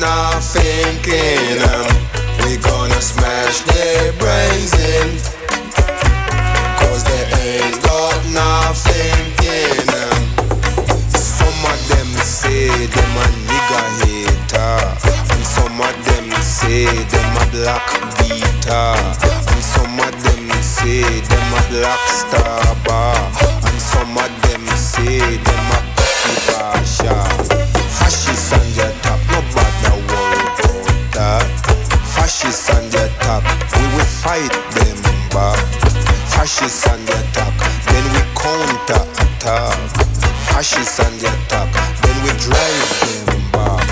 now thinking um, we gonna smash their brains in. Cause they ain't got nothing in um. Some of them say them a nigga hater. And some of them say them a black beater. And some of them say them a black star bar. And some of them say them a Basha. Fascists Fascists on the top, we will fight them back. Fascists on the top, then we counter attack. Fascists on the attack, then we drive them back,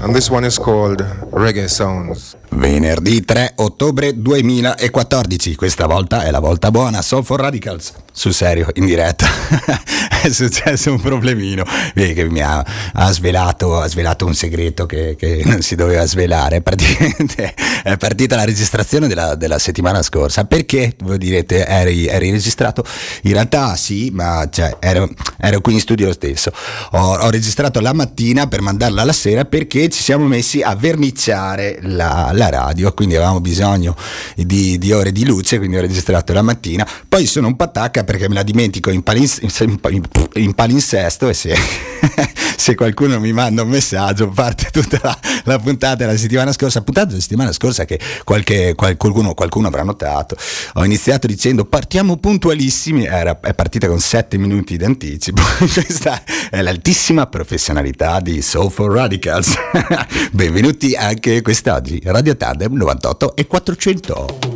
And this one is called Reggae Sounds. Venerdì 3 ottobre 2014, questa volta è la volta buona, Soul for Radicals, sul serio, in diretta. è successo un problemino che mi ha, ha, svelato, ha svelato, un segreto che, che, non si doveva svelare. Praticamente è partita la registrazione della, della settimana scorsa. Perché? Voi direte, eri, eri registrato? In realtà sì, ma cioè, ero, ero, qui in studio lo stesso. Ho, ho, registrato la mattina per mandarla la sera perché ci siamo messi a verniciare la, la radio, quindi avevamo bisogno di, di, ore di luce, quindi ho registrato la mattina. Poi sono un patacca perché me la dimentico in, palins- in, in palinsesto e se, se, qualcuno mi manda un messaggio parte tutta la, la, puntata della settimana scorsa, puntata della settimana scorsa che qualche, qualcuno, qualcuno avrà notato. Ho iniziato dicendo partiamo puntualissimi, Era, è partita con 7 minuti di anticipo. Questa è l'altissima professionalità di Soul for Radicals. Benvenuti anche quest'oggi. Radio Tandem 98 e 400.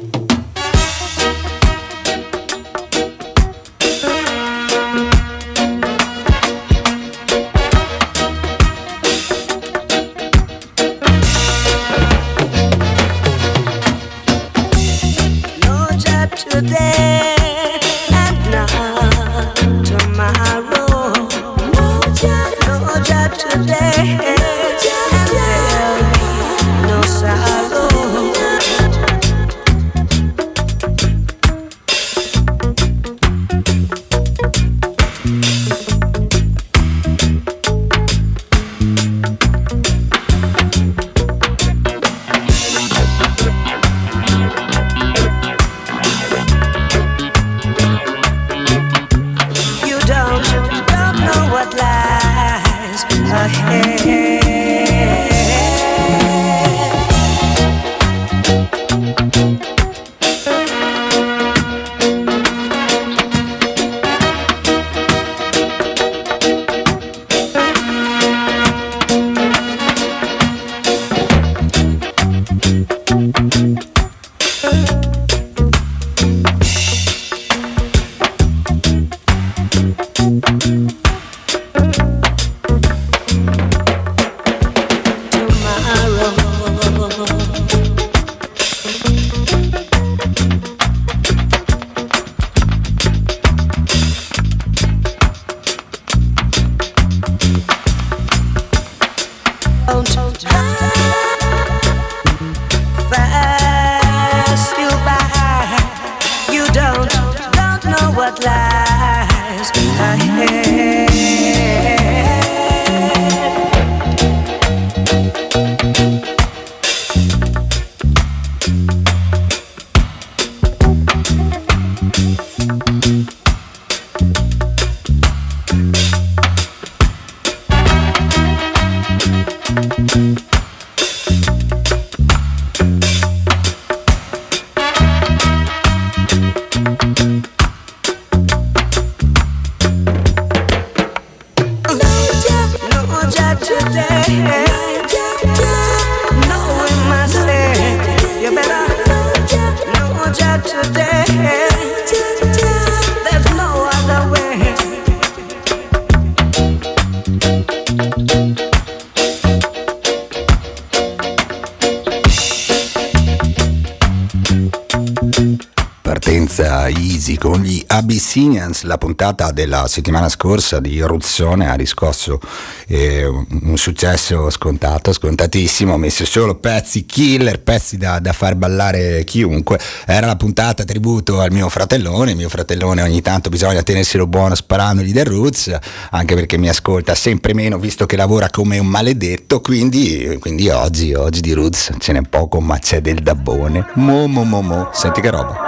Today Abyssinians. La puntata della settimana scorsa di Irruzione ha riscosso eh, un successo scontato, scontatissimo. Ho messo solo pezzi killer, pezzi da, da, far ballare chiunque. Era la puntata tributo al mio fratellone. Mio fratellone ogni tanto bisogna tenerselo buono sparandogli del roots, anche perché mi ascolta sempre meno visto che lavora come un maledetto. Quindi, quindi oggi, oggi di roots ce n'è poco, ma c'è del dabbone. Mo mo mo mo. Senti che roba.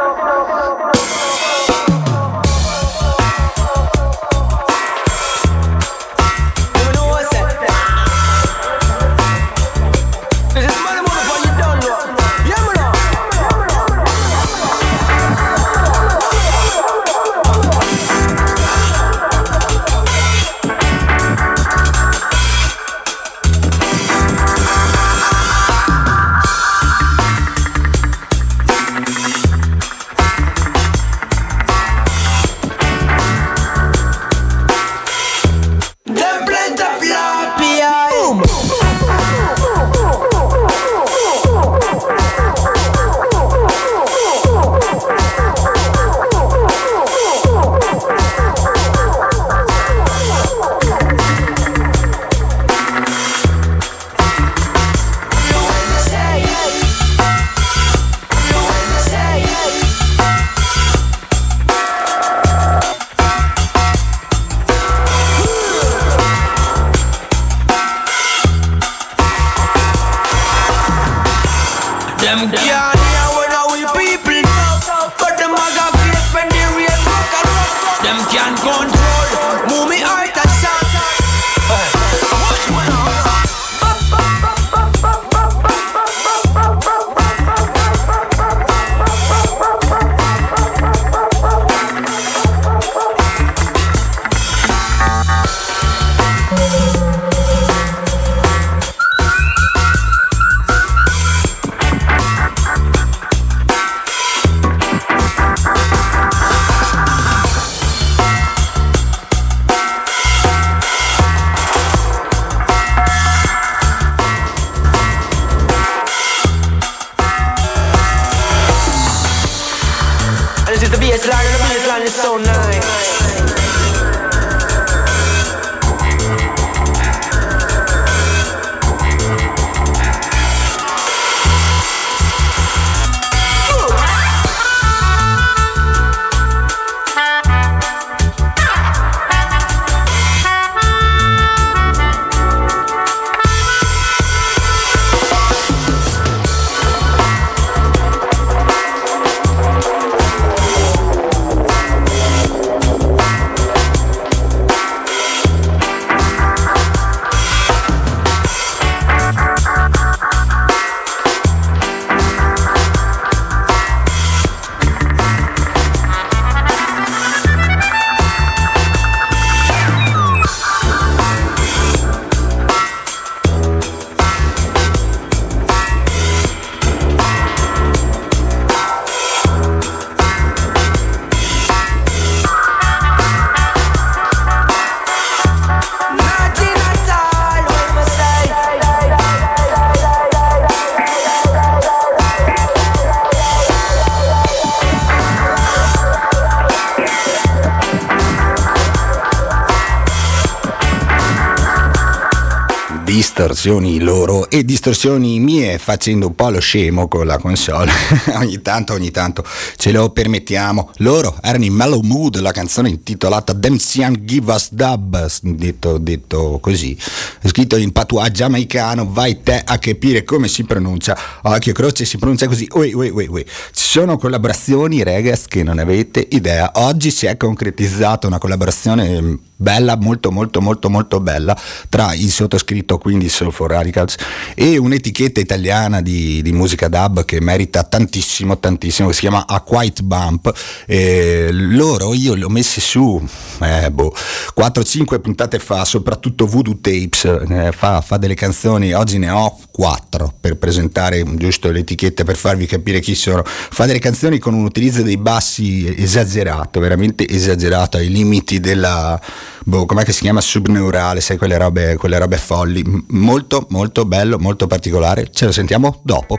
Distorsioni loro e distorsioni mie facendo un po' lo scemo con la console. ogni tanto, ogni tanto ce lo permettiamo. Loro erano in Mellow Mood, la canzone intitolata Demsian Give Us Dub, detto, detto così, scritto in patois giamaicano, vai te a capire come si pronuncia. Occhio croce si pronuncia così. Ui, ui, ui, ui. Ci sono collaborazioni, regas, che non avete idea. Oggi si è concretizzata una collaborazione bella, molto molto molto molto bella tra il sottoscritto quindi Soul for Radicals e un'etichetta italiana di, di musica dub che merita tantissimo tantissimo che si chiama A Quiet Bump. E loro io li ho messi su eh, boh, 4-5 puntate fa soprattutto Voodoo Tapes eh, fa, fa, delle canzoni oggi ne ho 4 per presentare giusto le etichette per farvi capire chi sono. Fa delle canzoni con un utilizzo dei bassi esagerato veramente esagerato ai limiti della boh, com'è che si chiama? Subneurale, sai quelle robe, quelle robe folli, molto molto bello, molto particolare, ce lo sentiamo dopo.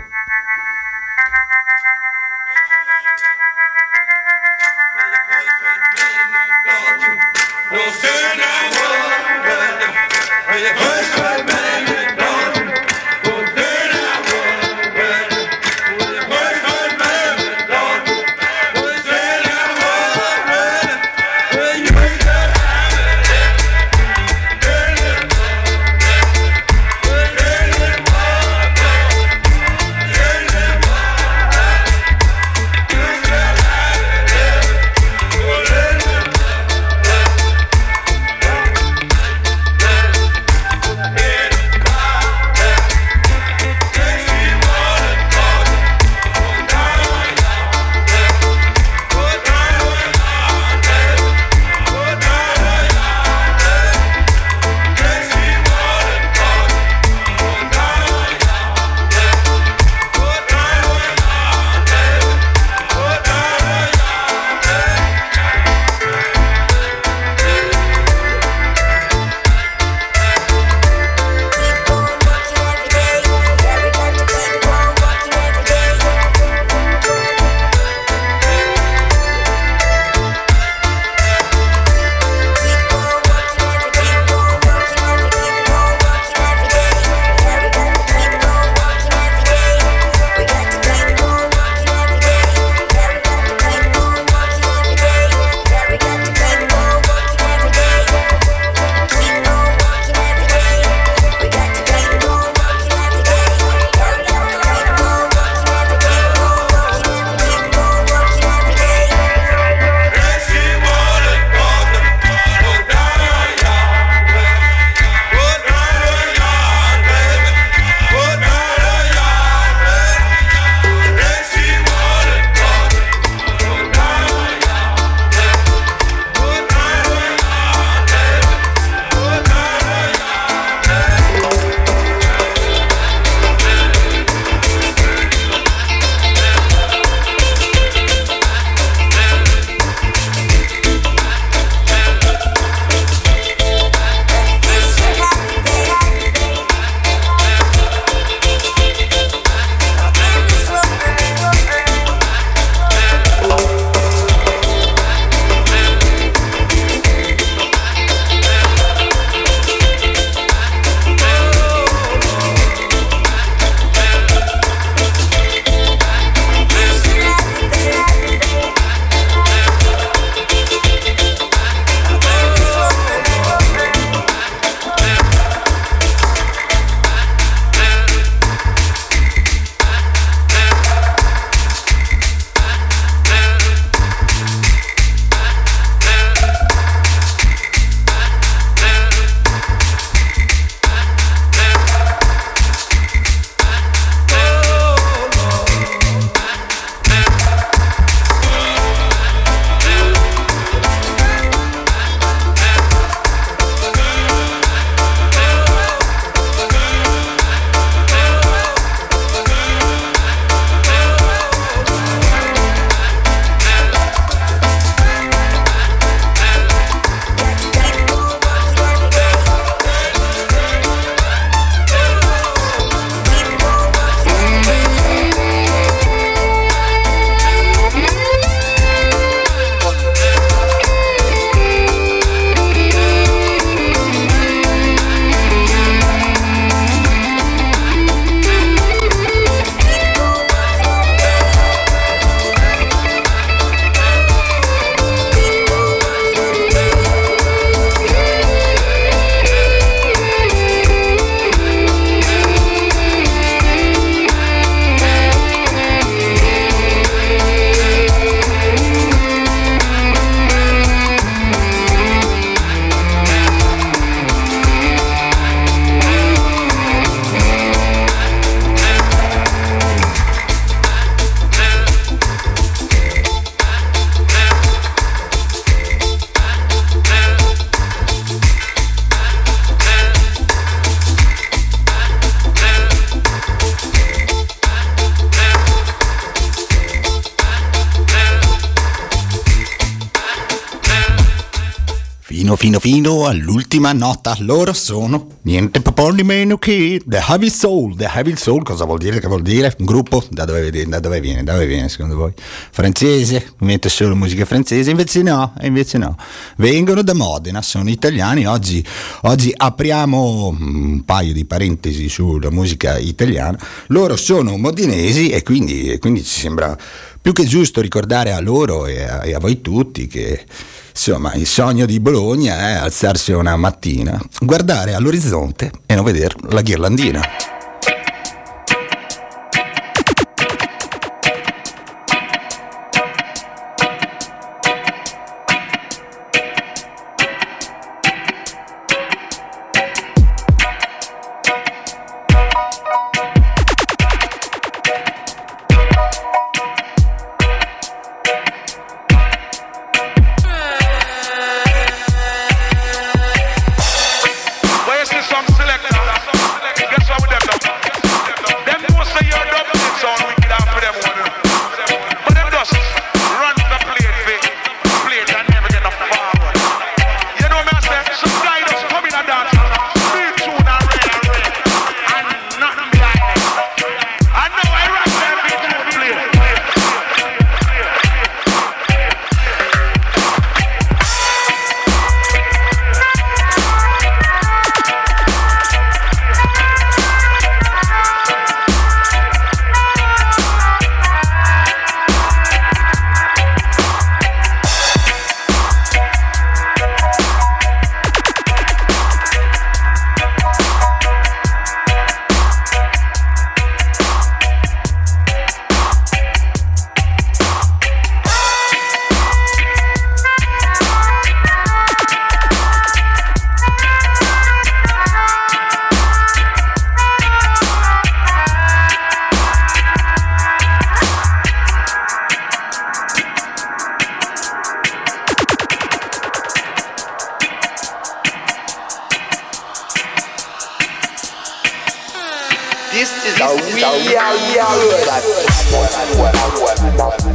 All'ultima nota. Loro sono niente po' di meno che The Heavy Soul. The Heavy Soul cosa vuol dire? Che vuol dire? Un gruppo? Da dove, da dove viene? Da dove viene secondo voi? Francese? Mette solo musica francese? Invece no, invece no. Vengono da Modena, sono italiani. Oggi, oggi apriamo un paio di parentesi sulla musica italiana. Loro sono modenesi e quindi, e quindi ci sembra più che giusto ricordare a loro e a, e a voi tutti che insomma il sogno di Bologna è alzarsi una mattina, guardare all'orizzonte e non vedere la ghirlandina. yeah, yeah, yeah.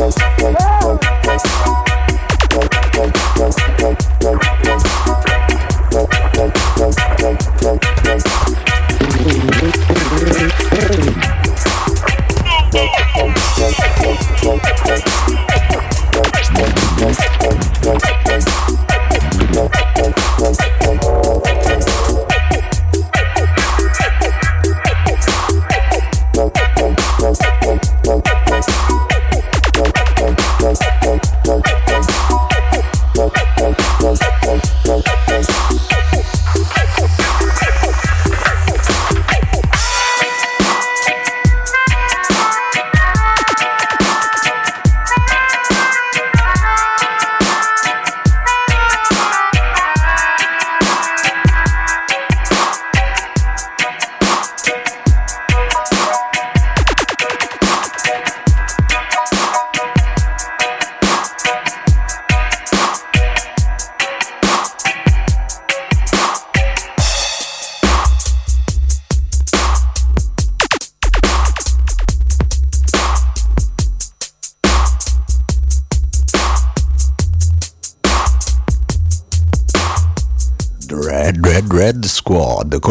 Thank.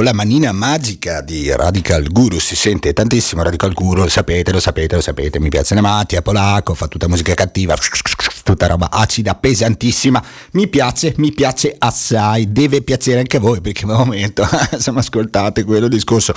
La manina magica di Radical Guru si sente tantissimo Radical Guru sapete lo sapete lo sapete mi piace Namati è polacco fa tutta musica cattiva tutta roba acida pesantissima mi piace mi piace assai deve piacere anche a voi perché al momento insomma ascoltate quello discorso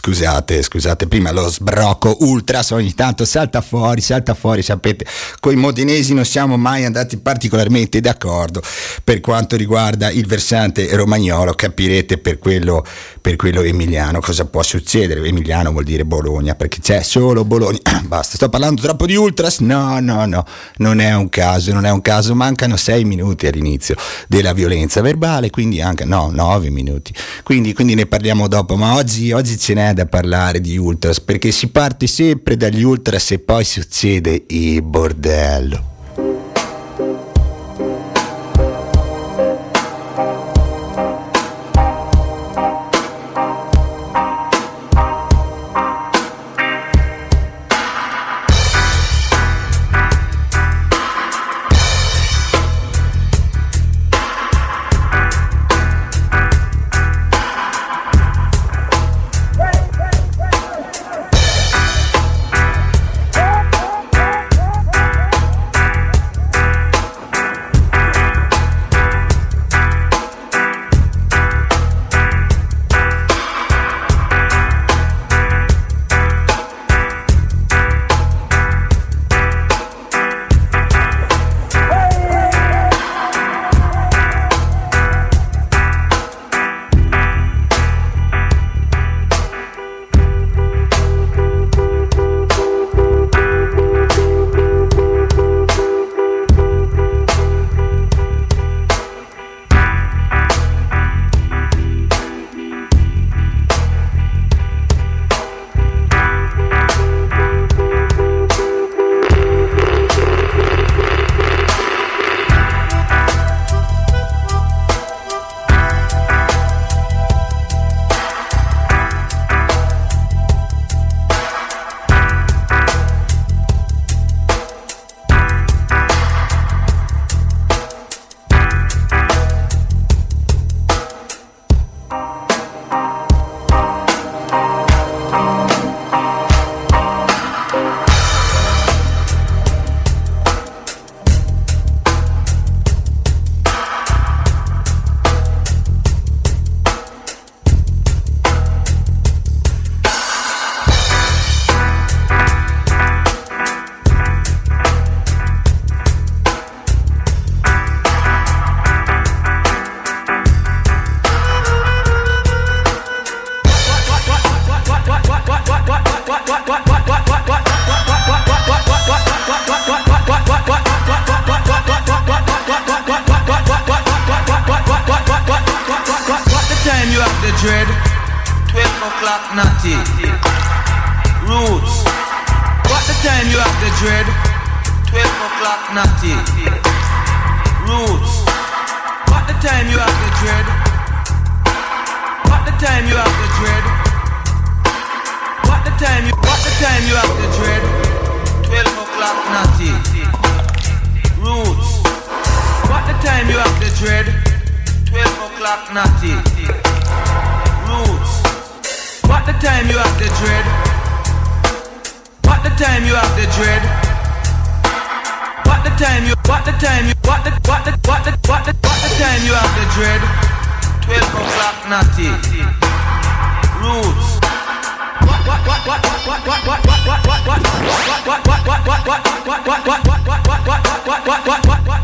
scusate scusate prima lo sbrocco ultras ogni tanto salta fuori salta fuori sapete con i modinesi non siamo mai andati particolarmente d'accordo per quanto riguarda il versante romagnolo capirete per quello, per quello emiliano cosa può succedere. Emiliano vuol dire Bologna perché c'è solo Bologna. Basta, sto parlando troppo di Ultras? No, no, no, non è un caso, non è un caso. Mancano sei minuti all'inizio della violenza verbale, quindi anche, no, nove minuti. Quindi, quindi ne parliamo dopo, ma oggi, oggi ce n'è da parlare di Ultras perché si parte sempre dagli Ultras e poi succede il bordello.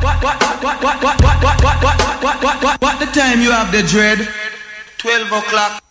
What, what, what, what, what, what, what, what, what, what, what, the time you have the dread? 12 o'clock.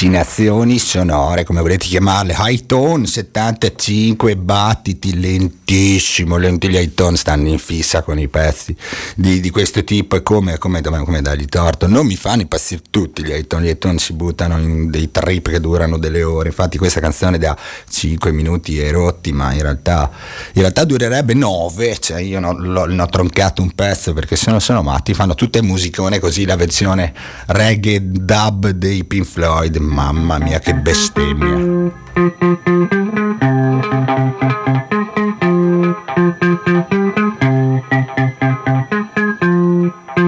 Allucinazioni sonore, come volete chiamarle, high tone 75 battiti lentissimo, lenti gli high tone stanno in fissa con i pezzi di, di questo tipo e come, come, come, dargli torto, non mi fanno impazzire tutti gli high tone, gli high tone si buttano in dei trip che durano delle ore, infatti questa canzone da 5 minuti è rotti, ma in realtà, in realtà durerebbe 9, cioè io ne ho troncato un pezzo perché se no sono matti, fanno tutte musicone così la versione reggae dub dei Pink Floyd, mamma mia che bestemmia.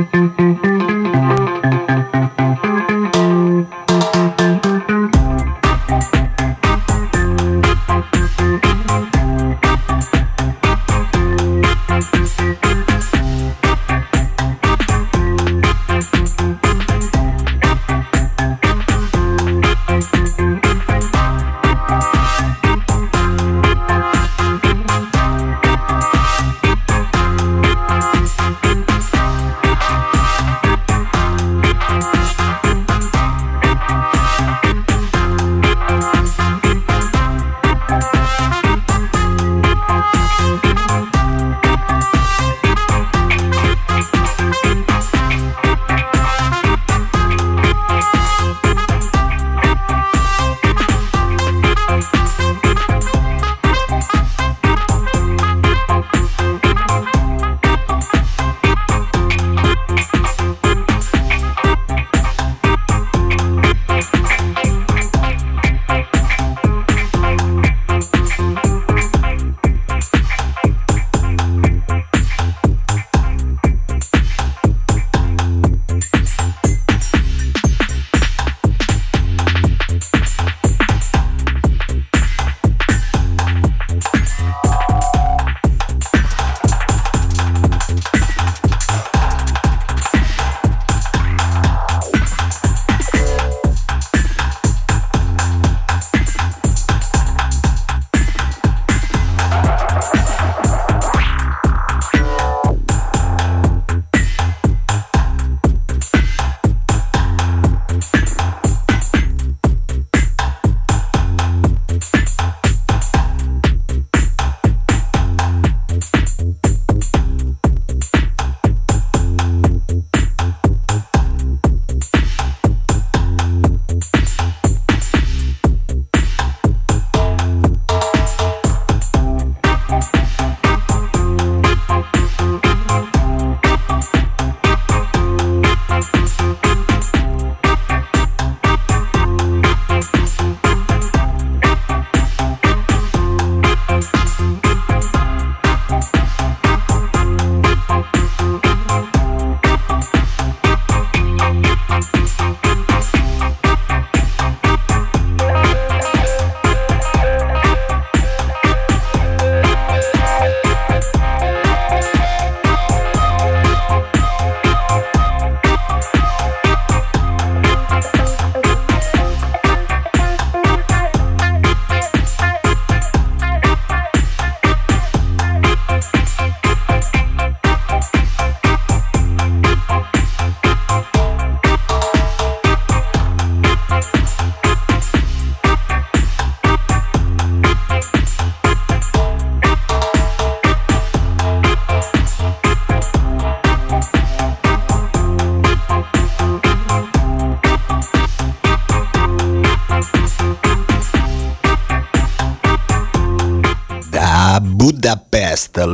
Budapest,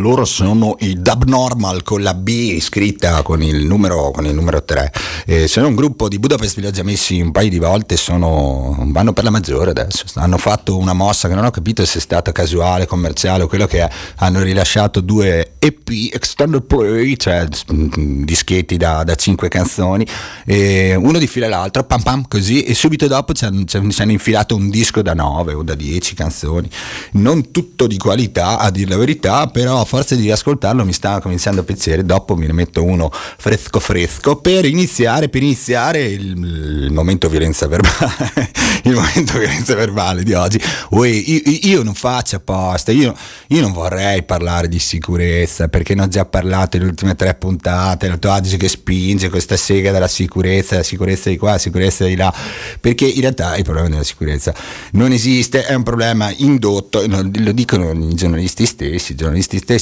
loro sono i Dubnormal con la B scritta con il numero, con il numero 3. Eh, sono un gruppo di Budapest, vi ho già messi un paio di volte, sono, vanno per la maggiore adesso. Hanno fatto una mossa che non ho capito se è stata casuale, commerciale o quello che è. Hanno rilasciato due EP Extended Play, cioè dischetti da, da 5 canzoni, uno di fila all'altro, pam pam così, e subito dopo ci hanno, infilato un disco da 9 o da 10 canzoni. Non tutto di qualità, a dire la verità, però però a forza di ascoltarlo mi stava cominciando a piacere, dopo me ne metto uno fresco fresco per iniziare, per iniziare il, il momento violenza verbale, il momento violenza verbale di oggi. Uè, io, io, non faccio apposta, io, io, non vorrei parlare di sicurezza perché ne ho già parlato nelle ultime tre puntate, la tua Adige che spinge questa sega della sicurezza, la sicurezza di qua, la sicurezza di là, perché in realtà il problema della sicurezza non esiste, è un problema indotto, lo dicono i giornalisti stessi, i giornalisti stessi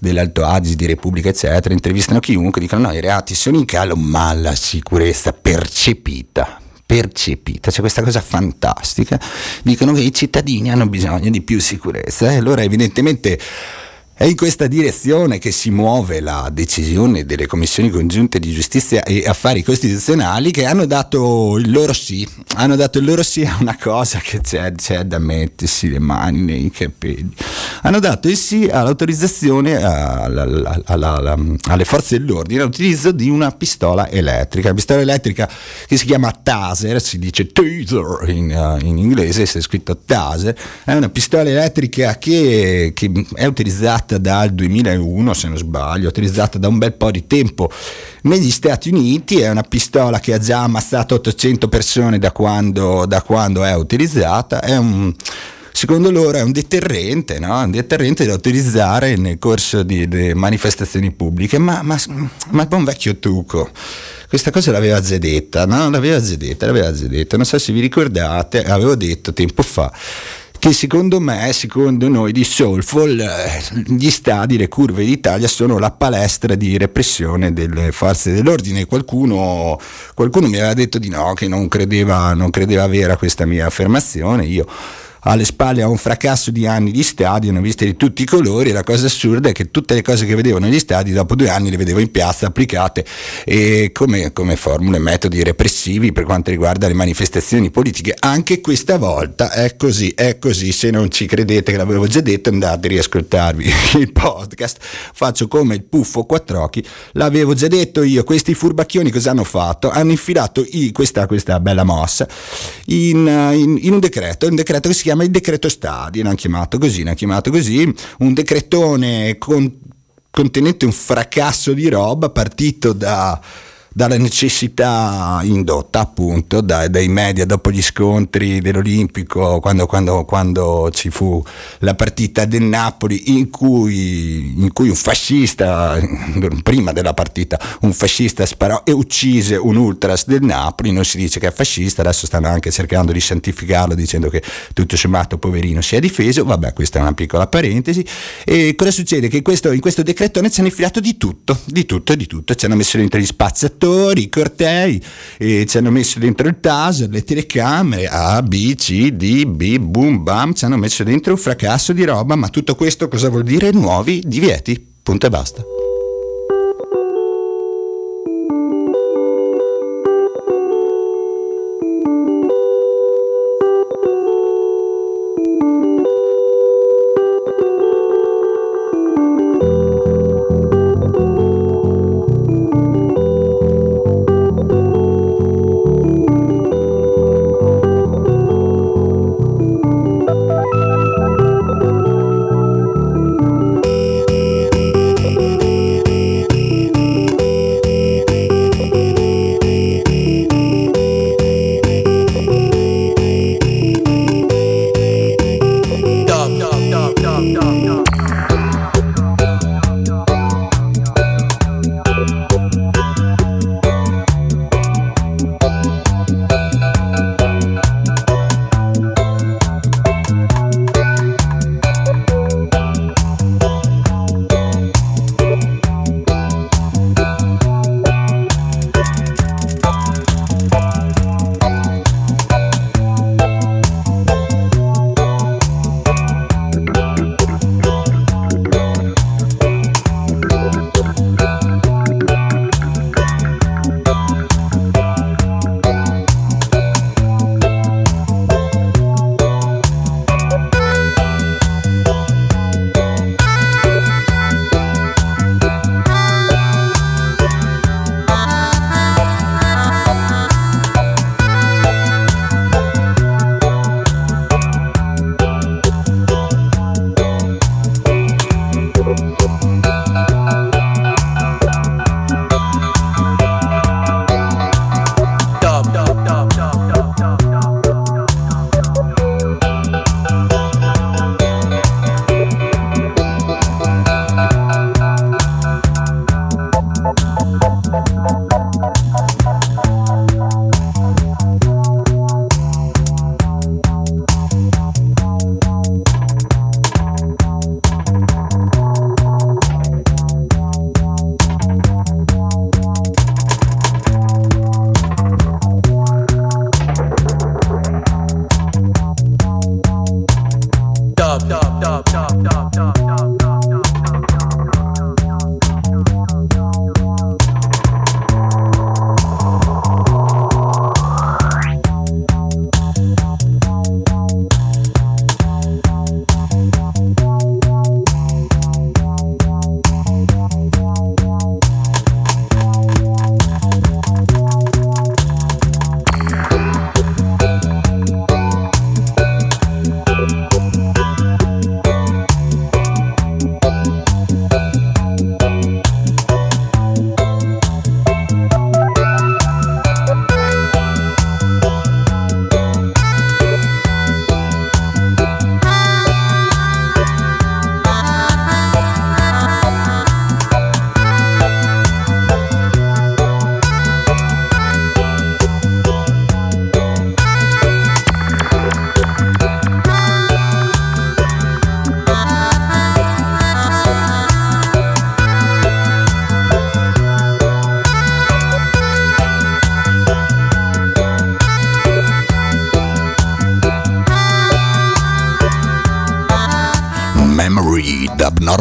dell'Alto Adige, di Repubblica, eccetera, intervistano chiunque, dicono no, i reati sono in calo, ma la sicurezza percepita percepita, c'è questa cosa fantastica, dicono che i cittadini hanno bisogno di più sicurezza e allora evidentemente è in questa direzione che si muove la decisione delle commissioni congiunte di giustizia e affari costituzionali che hanno dato il loro sì, hanno dato il loro sì a una cosa che c'è, c'è da mettersi le mani nei capelli, hanno dato il sì all'autorizzazione alla, alla, alla, alle forze dell'ordine all'utilizzo di una pistola elettrica, una pistola elettrica che si chiama taser, si dice taser in, uh, in inglese, se è scritto taser, è una pistola elettrica che, che è utilizzata utilizzata dal 2001 se non sbaglio, utilizzata da un bel po' di tempo negli Stati Uniti, è una pistola che ha già ammazzato 800 persone da quando, da quando è utilizzata, è un secondo loro è un deterrente, no? un deterrente da utilizzare nel corso di manifestazioni pubbliche, ma, ma, ma è un vecchio trucco. Questa cosa l'aveva già detta, no? L'aveva già detta, l'aveva già detta, non so se vi ricordate, avevo detto tempo fa che secondo me, secondo noi di Soulful, eh, gli stadi, le curve d'Italia sono la palestra di repressione delle forze dell'ordine. Qualcuno, qualcuno mi aveva detto di no, che non credeva, non credeva vera questa mia affermazione. Io alle spalle a un fracasso di anni di stadio, ne ho viste di tutti i colori, la cosa assurda è che tutte le cose che vedevo negli stadi dopo due anni le vedevo in piazza applicate e come, come formule, metodi repressivi per quanto riguarda le manifestazioni politiche. Anche questa volta è così, è così, se non ci credete che l'avevo già detto andate a riascoltarvi il podcast, faccio come il puffo quattro occhi, l'avevo già detto io, questi furbacchioni cosa hanno fatto? Hanno infilato i, questa, questa, bella mossa in, in, in un decreto, un decreto che si chiama chiama il decreto stadi, l'hanno chiamato così, l'hanno chiamato così, un decretone con, contenente un fracasso di roba partito da dalla necessità indotta appunto dai, dai media dopo gli scontri dell'Olimpico, quando, quando, quando, ci fu la partita del Napoli in cui, in cui, un fascista, prima della partita, un fascista sparò e uccise un ultras del Napoli, non si dice che è fascista, adesso stanno anche cercando di santificarlo dicendo che tutto sommato poverino si è difeso, vabbè questa è una piccola parentesi, e cosa succede? Che questo, in questo decretone ci hanno infilato di tutto, di tutto, di tutto, ci hanno messo dentro gli spazzatori, attori, i cortei, e ci hanno messo dentro il taser, le telecamere, A, B, C, D, B, boom, bam, ci hanno messo dentro un fracasso di roba, ma tutto questo cosa vuol dire? Nuovi divieti, punto e basta.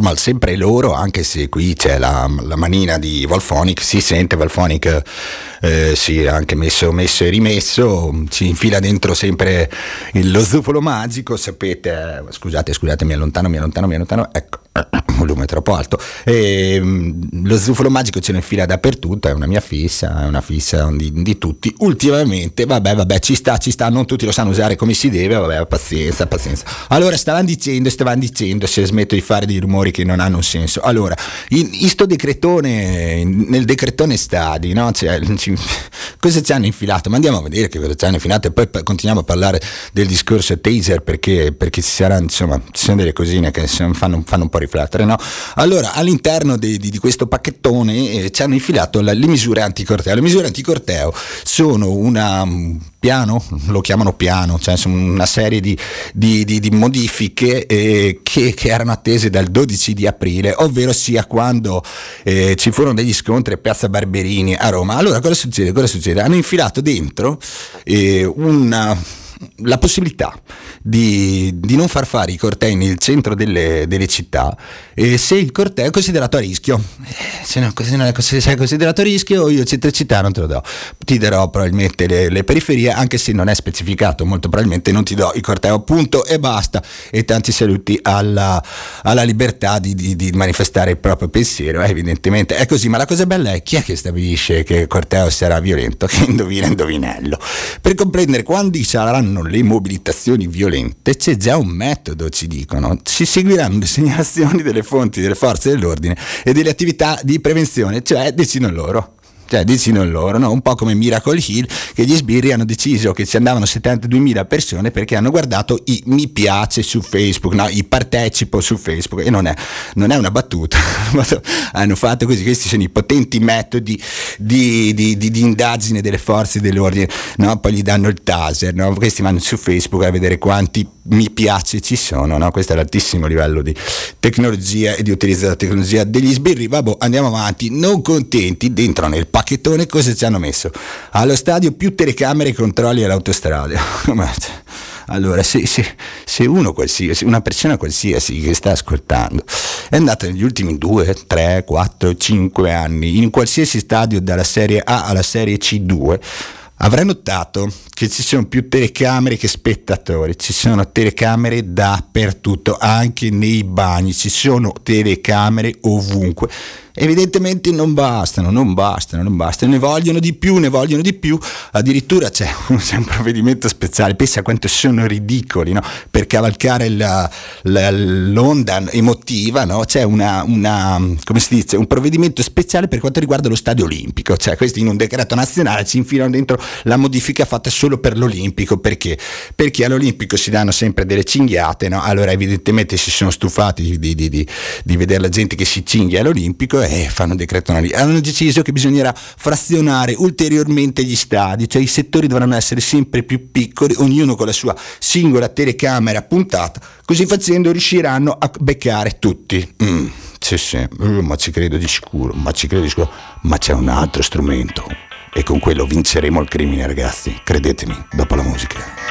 Normal, sempre loro, anche se qui c'è la, la manina di Volphonic, si sente Volphonic, eh, sì, anche messo, messo, e rimesso, ci infila dentro sempre lo zufolo magico, sapete, scusate, scusate, mi allontano, mi allontano, mi allontano, ecco, volume troppo alto, e, mm, lo zufolo magico ce lo infila dappertutto, è una mia fissa, è una fissa di, di tutti, ultimamente, vabbè, vabbè, ci sta, ci sta, non tutti lo sanno usare come si deve, vabbè, pazienza, pazienza. Allora, stavano dicendo, stavano dicendo, se smetto di fare dei rumori che non hanno senso. Allora, in, in sto decretone, nel decretone stadi, no? Cioè, ci, cosa ci hanno infilato? Ma andiamo a vedere che cosa ci hanno infilato e poi continuiamo a parlare del discorso taser perché, perché ci saranno, insomma, ci sono delle cosine che fanno, fanno un po' riflettere, no? Allora, all'interno di, di, di questo pacchettone eh, ci hanno infilato la, le misure anticorteo. Le misure anticorteo sono una piano, lo chiamano piano, cioè una serie di, di modifiche eh, che, che, erano attese dal 12 di aprile, ovvero sia quando eh, ci furono degli scontri a Piazza Barberini a Roma. Allora cosa succede? Cosa succede? Hanno infilato dentro eh, una la possibilità di, di, non far fare i cortei nel centro delle, delle città eh, se il corteo è considerato a rischio. Eh, se, non, se, se è considerato a rischio, io centro città non te lo do. Ti darò probabilmente le, le, periferie, anche se non è specificato, molto probabilmente non ti do il corteo, punto e basta. E tanti saluti alla, alla libertà di, di, di, manifestare il proprio pensiero, eh, evidentemente è così. Ma la cosa bella è chi è che stabilisce che il corteo sarà violento? Che indovina indovinello. Per comprendere quando saranno le mobilitazioni violente, c'è già un metodo, ci dicono. Ci seguiranno le segnalazioni delle fonti delle forze dell'ordine e delle attività di prevenzione, cioè decidono loro cioè decidono loro, no? un po' come Miracle Hill, che gli sbirri hanno deciso che ci andavano 72.000 persone perché hanno guardato i mi piace su Facebook, no? i partecipo su Facebook, e non è, non è una battuta, hanno fatto così, questi sono i potenti metodi di, di, di, di indagine delle forze dell'ordine, no? poi gli danno il taser, questi vanno su Facebook a vedere quanti mi piace ci sono, questo è l'altissimo livello di tecnologia e di utilizzo della tecnologia degli sbirri, vabbè andiamo avanti, non contenti, dentro nel pacchettone cosa ci hanno messo? Allo stadio più telecamere e controlli all'autostrada. allora, se, se, se, uno una persona qualsiasi che sta ascoltando è andata negli ultimi 2, 3, 4, 5 anni in qualsiasi stadio dalla serie A alla serie C2, avrà notato che ci sono più telecamere che spettatori, ci sono telecamere dappertutto, anche nei bagni, ci sono telecamere ovunque evidentemente non bastano, non bastano, non bastano, ne vogliono di più, ne vogliono di più, addirittura c'è un, c'è un provvedimento speciale, pensa quanto sono ridicoli, no? per cavalcare la, la, l'onda emotiva, no? c'è una, una, come si dice, un provvedimento speciale per quanto riguarda lo stadio olimpico, cioè questi in un decreto nazionale ci infilano dentro la modifica fatta solo per l'olimpico, perché? Perché all'olimpico si danno sempre delle cinghiate, no? allora evidentemente si sono stufati di, di, di, di vedere la gente che si cinghia all'olimpico e fanno un decreto lì. Hanno deciso che bisognerà frazionare ulteriormente gli stadi, cioè i settori dovranno essere sempre più piccoli, ognuno con la sua singola telecamera puntata, così facendo riusciranno a beccare tutti. Mm, sì, sì, uh, ma ci credo di sicuro, ma ci credo di sicuro, ma c'è un altro strumento e con quello vinceremo il crimine, ragazzi, credetemi, dopo la musica.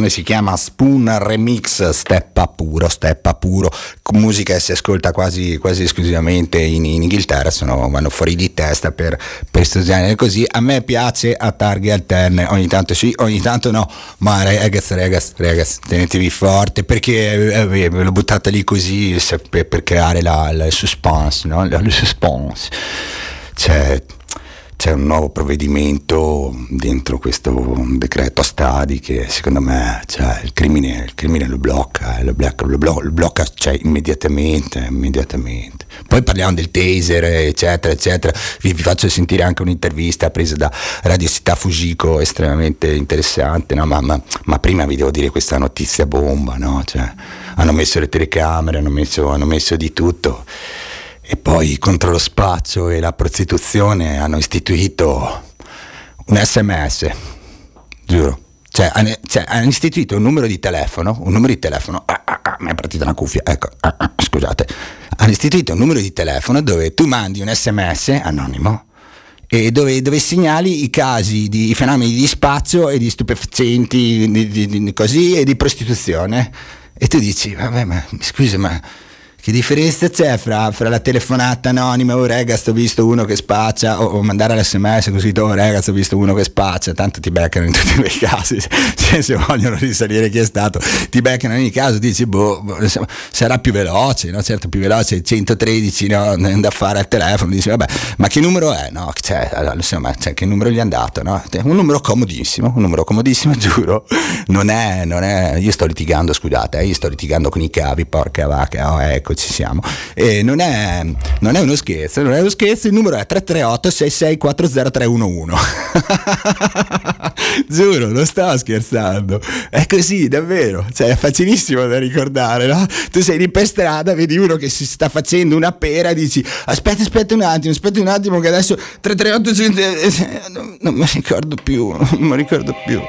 Canzone si chiama Spoon Remix, steppa puro, steppa puro, musica che si ascolta quasi, quasi esclusivamente in, in Inghilterra, sono, vanno fuori di testa per, questo genere così, a me piace a targhe alterne, ogni tanto sì, ogni tanto no, ma ragazzi, ragazzi, ragazzi, tenetevi forte perché eh, ve l'ho buttata lì così per, per creare la, la suspense, no? La, la suspense. Cioè, c'è un nuovo provvedimento dentro questo decreto stadi che secondo me cioè, il, crimine, il, crimine, lo blocca, eh, lo blocca, lo blocca, lo blocca cioè, immediatamente, immediatamente. Poi parliamo del taser, eccetera, eccetera. Vi, vi, faccio sentire anche un'intervista presa da Radio Città Fujiko, estremamente interessante, no? ma, ma, ma, prima vi devo dire questa notizia bomba, no? cioè, hanno messo le telecamere, hanno messo, hanno messo di tutto e poi contro lo spaccio e la prostituzione hanno istituito un sms, giuro. Cioè, hanno, cioè, hanno istituito un numero di telefono, un numero di telefono, ah, ah, ah, mi è partita una cuffia, ecco, ah, ah, scusate, hanno istituito un numero di telefono dove tu mandi un sms anonimo e dove, dove segnali i casi di i fenomeni di spaccio e di stupefacenti, di, di, di, così, e di prostituzione. E tu dici, vabbè, ma scusa, ma che differenza c'è fra, fra, la telefonata anonima, oh ragazzi ho visto uno che spaccia, o, o mandare l'sms così, oh ragazzi ho visto uno che spaccia, tanto ti beccano in tutti i casi, cioè, se vogliono risalire chi è stato, ti beccano in ogni caso, dici boh, boh sarà più veloce, no? certo più veloce, 113 no? da fare al telefono, dici vabbè, ma che numero è? No, cioè, allora, insomma, cioè, che numero gli è andato? No? Un numero comodissimo, un numero comodissimo, giuro, non è, non è, io sto litigando, scusate, eh, io sto litigando con i cavi, porca vacca, oh, ecco eccoci siamo. E non è, non è uno scherzo, non è uno scherzo, il numero è 338 6640311. Giuro, non stavo scherzando. È così, davvero. Cioè, è facilissimo da ricordare, no? Tu sei lì per strada, vedi uno che si sta facendo una pera, dici aspetta, aspetta un attimo, aspetta un attimo che adesso 338 non, non mi ricordo più, non mi ricordo più.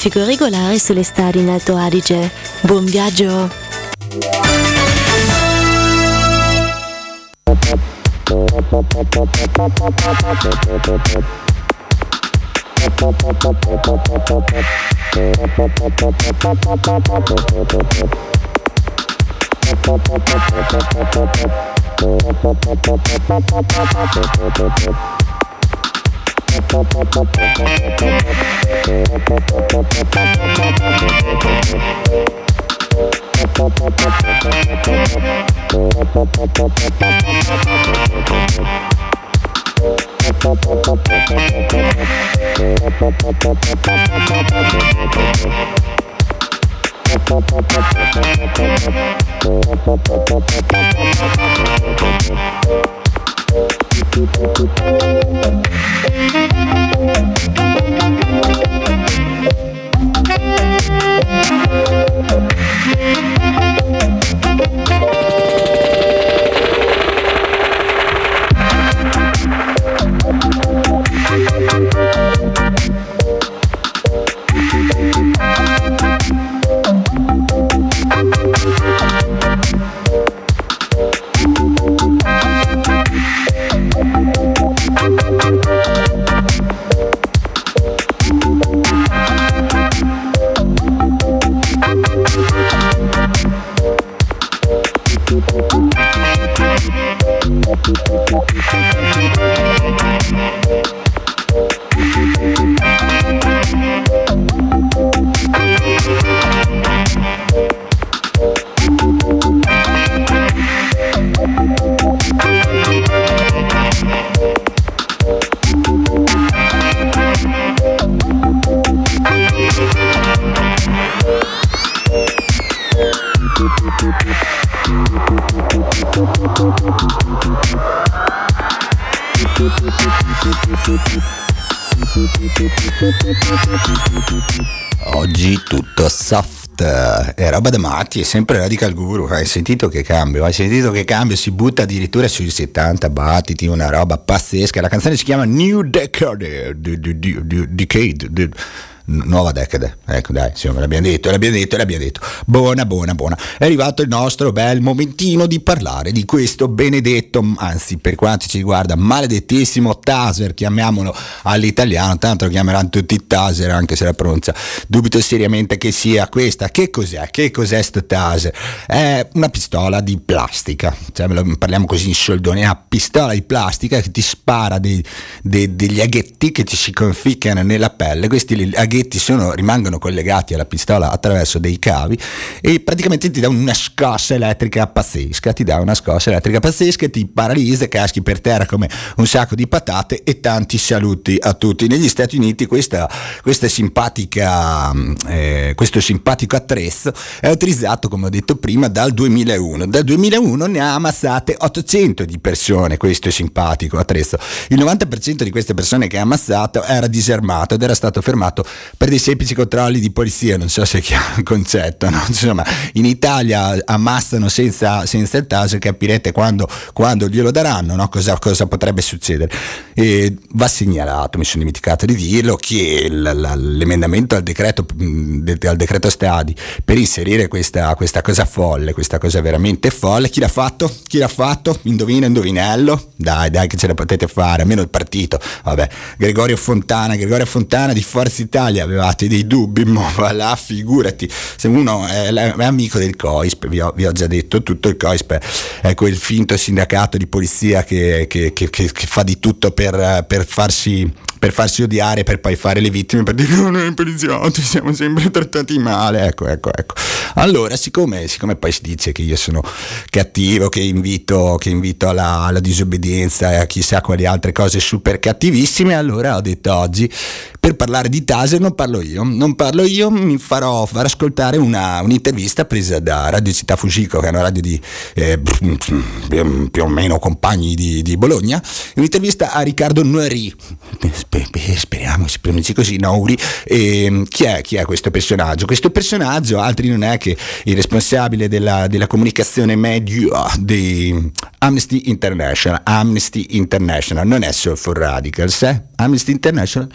Traffico regolare sulle strade in Alto Adige. Buon viaggio! Thank Oggi roba da matti, è sempre Radical Guru, hai sentito che cambio, hai sentito che cambio, si butta addirittura sui 70 battiti, una roba pazzesca, la canzone si chiama New Decade, Decade, nuova decade. Ecco, dai, sì, l'abbiamo detto, l'abbiamo detto, l'abbiamo detto. Buona, buona, buona. È arrivato il nostro bel momentino di parlare di questo benedetto, anzi, per quanto ci riguarda, maledettissimo taser, chiamiamolo all'italiano, tanto lo chiameranno tutti taser, anche se la pronuncia. Dubito seriamente che sia questa. Che cos'è? Che cos'è sto taser? È una pistola di plastica, cioè, parliamo così in soldoni, è una pistola di plastica che ti spara dei, dei, degli aghetti che ti si conficcano nella pelle. Questi aghetti spaghetti sono, rimangono collegati alla pistola attraverso dei cavi e praticamente ti dà una scossa elettrica pazzesca, ti dà una scossa elettrica pazzesca, ti paralizza, caschi per terra come un sacco di patate e tanti saluti a tutti. Negli Stati Uniti questa, questa simpatica, eh, questo simpatico attrezzo è utilizzato, come ho detto prima, dal 2001. Dal 2001 ne ha ammassate 800 di persone questo simpatico attrezzo. Il 90% di queste persone che ha ammazzato era disarmato ed era stato fermato per dei semplici controlli di polizia, non so se è chiaro il concetto, no? insomma in Italia ammassano senza, senza il taser, capirete quando, quando glielo daranno, no? cosa, cosa, potrebbe succedere. E va segnalato, mi sono dimenticato di dirlo, che l'emendamento al decreto, al decreto stadi per inserire questa, questa cosa folle, questa cosa veramente folle, chi l'ha fatto? Chi l'ha fatto? Indovina, indovinello? Dai, dai che ce la potete fare, almeno il partito. Vabbè, Gregorio Fontana, Gregorio Fontana di Forza Italia avevate dei dubbi, ma là figurati, se uno è, è amico del COISP, vi ho, vi ho, già detto, tutto il COISP è quel finto sindacato di polizia che, che, che, che fa di tutto per, per farsi per farsi odiare, per poi fare le vittime, per dire no, noi poliziotti siamo sempre trattati male. Ecco, ecco, ecco. Allora, siccome, siccome poi si dice che io sono cattivo, che invito, che invito alla, alla disobbedienza e a chissà quali altre cose super cattivissime, allora ho detto oggi per parlare di Taser non parlo io, non parlo io, mi farò far ascoltare una, un'intervista presa da Radio Città Fujiko, che è una radio di eh, più o meno compagni di, di Bologna, un'intervista a Riccardo Noiri, speriamo si pronunci così, Nouri, e, chi, è, chi è questo personaggio? Questo personaggio altri non è che il responsabile della, della comunicazione media di Amnesty International, Amnesty International, non è solo for radicals, eh? Amnesty International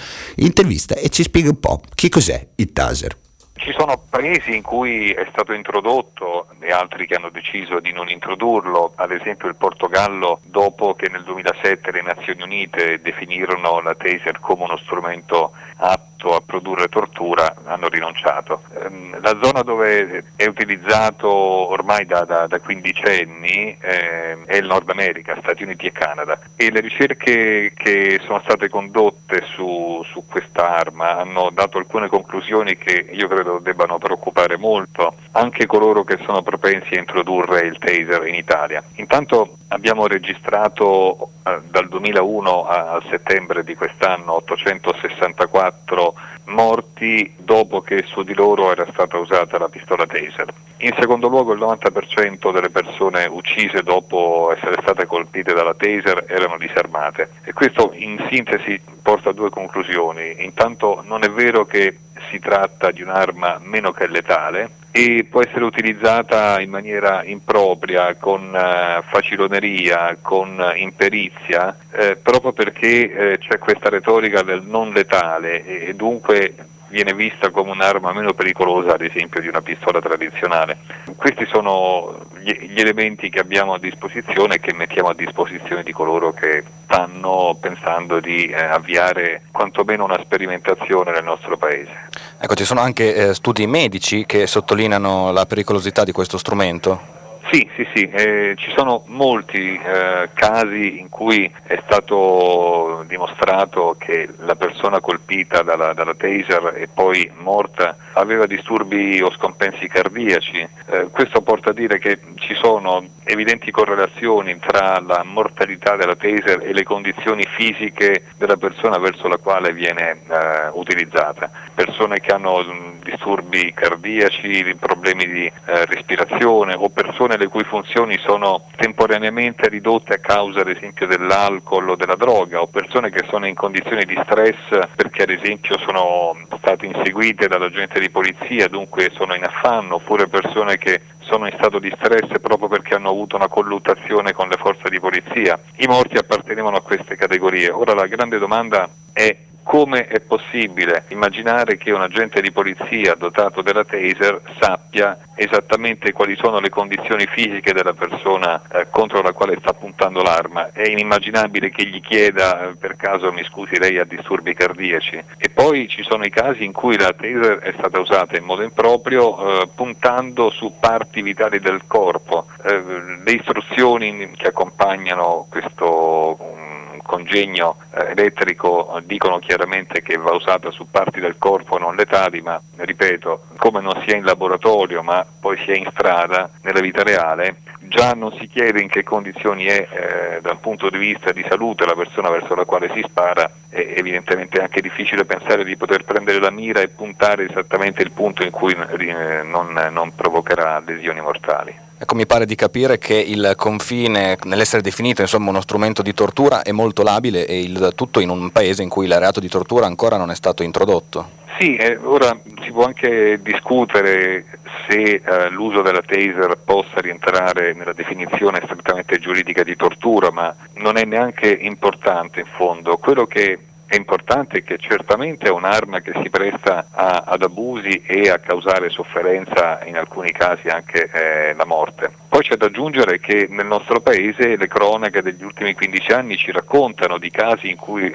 intervista e ci spiega un po' che cos'è il taser. Ci sono paesi in cui è stato introdotto e altri che hanno deciso di non introdurlo, ad esempio il Portogallo dopo che nel 2007 le Nazioni Unite definirono la taser come uno strumento apto a produrre tortura hanno rinunciato. Ehm, la zona dove è utilizzato ormai da, da, da 15 anni eh, è il Nord America, Stati Uniti e Canada e le ricerche che sono state condotte su, su questa arma hanno dato alcune conclusioni che io credo debbano preoccupare molto anche coloro che sono propensi a introdurre il taser in Italia. Intanto abbiamo registrato eh, dal 2001 a, a settembre di quest'anno 864 morti dopo che su di loro era stata usata la pistola taser. In secondo luogo il 90% delle persone uccise dopo essere state colpite dalla taser erano disarmate e questo in sintesi porta a due conclusioni. Intanto non è vero che si tratta di un'arma meno che letale e può essere utilizzata in maniera impropria, con uh, faciloneria, con uh, imperizia, eh, proprio perché eh, c'è questa retorica del non letale e, dunque viene vista come un'arma meno pericolosa ad esempio di una pistola tradizionale. Questi sono gli, elementi che abbiamo a disposizione e che mettiamo a disposizione di coloro che stanno pensando di eh, avviare quantomeno una sperimentazione nel nostro paese. Ecco, ci sono anche eh, studi medici che sottolineano la pericolosità di questo strumento? Sì, sì, sì, eh, ci sono molti eh, casi in cui è stato dimostrato che la persona colpita dalla, dalla, taser e poi morta aveva disturbi o scompensi cardiaci. Eh, questo porta a dire che ci sono evidenti correlazioni tra la mortalità della taser e le condizioni fisiche della persona verso la quale viene eh, utilizzata. Persone che hanno mh, disturbi cardiaci, problemi di eh, respirazione o persone le cui funzioni sono temporaneamente ridotte a causa ad esempio dell'alcol o della droga o persone che sono in condizioni di stress perché ad esempio sono state inseguite dall'agente di polizia, dunque sono in affanno, oppure persone che sono in stato di stress proprio perché hanno avuto una colluttazione con le forze di polizia. I morti appartenevano a queste categorie. Ora la grande domanda è come è possibile immaginare che un agente di polizia dotato della taser sappia esattamente quali sono le condizioni fisiche della persona eh, contro la quale sta puntando l'arma? È inimmaginabile che gli chieda eh, per caso mi scusi lei ha disturbi cardiaci e poi ci sono i casi in cui la taser è stata usata in modo improprio eh, puntando su parti vitali del corpo. Eh, le istruzioni che accompagnano questo congegno eh, elettrico dicono chiaramente che va usata su parti del corpo non letali, ma ripeto, come non sia in laboratorio ma poi sia in strada, nella vita reale, già non si chiede in che condizioni è eh, dal punto di vista di salute la persona verso la quale si spara, è evidentemente anche difficile pensare di poter prendere la mira e puntare esattamente il punto in cui eh, non, non provocherà lesioni mortali. Ecco, mi pare di capire che il confine nell'essere definito insomma, uno strumento di tortura è molto labile e il tutto in un paese in cui il reato di tortura ancora non è stato introdotto. Sì, eh, ora si può anche discutere se eh, l'uso della taser possa rientrare nella definizione strettamente giuridica di tortura, ma non è neanche importante in fondo. Quello che è importante che certamente è un'arma che si presta a, ad abusi e a causare sofferenza, in alcuni casi anche eh, la morte. Poi c'è da aggiungere che nel nostro paese le cronache degli ultimi 15 anni ci raccontano di casi in cui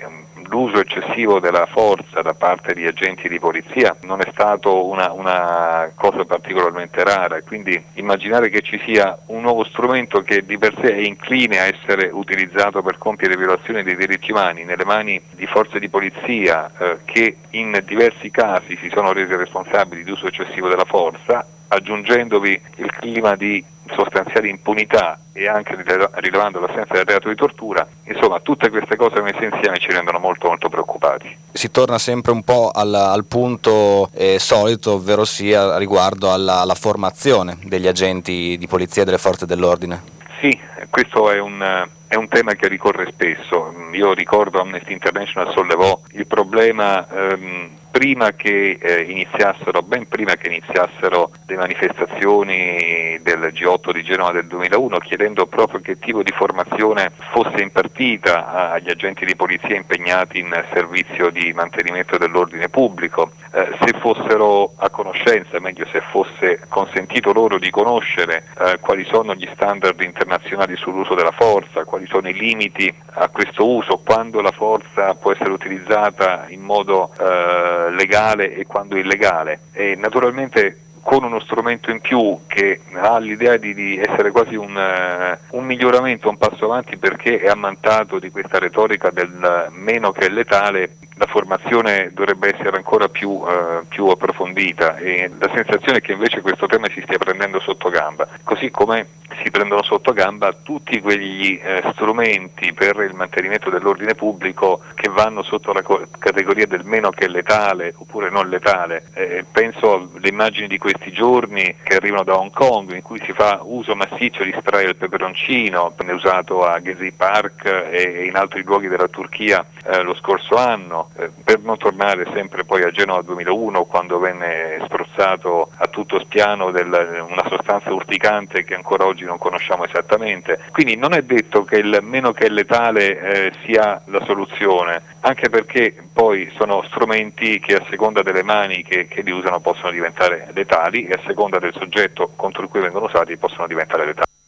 l'uso eccessivo della forza da parte di agenti di polizia non è stato una, una cosa particolarmente rara, quindi immaginare che ci sia un nuovo strumento che di per sé è incline a essere utilizzato per compiere violazioni dei diritti umani nelle mani di forze di polizia eh, che in diversi casi si sono rese responsabili di uso eccessivo della forza, aggiungendovi il clima di sostanziale impunità e anche rilevando l'assenza del reato di tortura, insomma tutte queste cose messe insieme ci rendono molto molto preoccupati. Si torna sempre un po' al, al punto eh, solito, ovvero sia riguardo alla, alla formazione degli agenti di polizia e delle forze dell'ordine. Sì, questo è un, è un, tema che ricorre spesso. Io ricordo Amnesty International sollevò il problema ehm, prima che eh, iniziassero, ben prima che iniziassero le manifestazioni del G8 di Genova del 2001, chiedendo proprio che tipo di formazione fosse impartita agli agenti di polizia impegnati in servizio di mantenimento dell'ordine pubblico, eh, se fossero a conoscenza, meglio se fosse consentito loro di conoscere eh, quali sono gli standard internazionali sull'uso della forza, quali sono i limiti a questo uso, quando la forza può essere utilizzata in modo eh, legale e quando illegale. E naturalmente con uno strumento in più che ha l'idea di, di essere quasi un, uh, un, miglioramento, un passo avanti perché è ammantato di questa retorica del meno che letale, la formazione dovrebbe essere ancora più, uh, più, approfondita e la sensazione è che invece questo tema si stia prendendo sotto gamba, così come si prendono sotto gamba tutti quegli eh, strumenti per il mantenimento dell'ordine pubblico che vanno sotto la co- categoria del meno che letale oppure non letale. Eh, penso alle immagini di questi giorni che arrivano da Hong Kong in cui si fa uso massiccio di spray al peperoncino, ne usato a Gezi Park e in altri luoghi della Turchia eh, lo scorso anno, eh, per non tornare sempre poi a Genova 2001 quando venne spruzzato a tutto spiano del, una sostanza urticante che ancora oggi non conosciamo esattamente. Quindi non è detto che il meno che letale eh, sia la soluzione, anche perché poi sono strumenti che a seconda delle mani che, che li usano possono diventare letali e a seconda del soggetto contro il cui vengono usati possono diventare letali.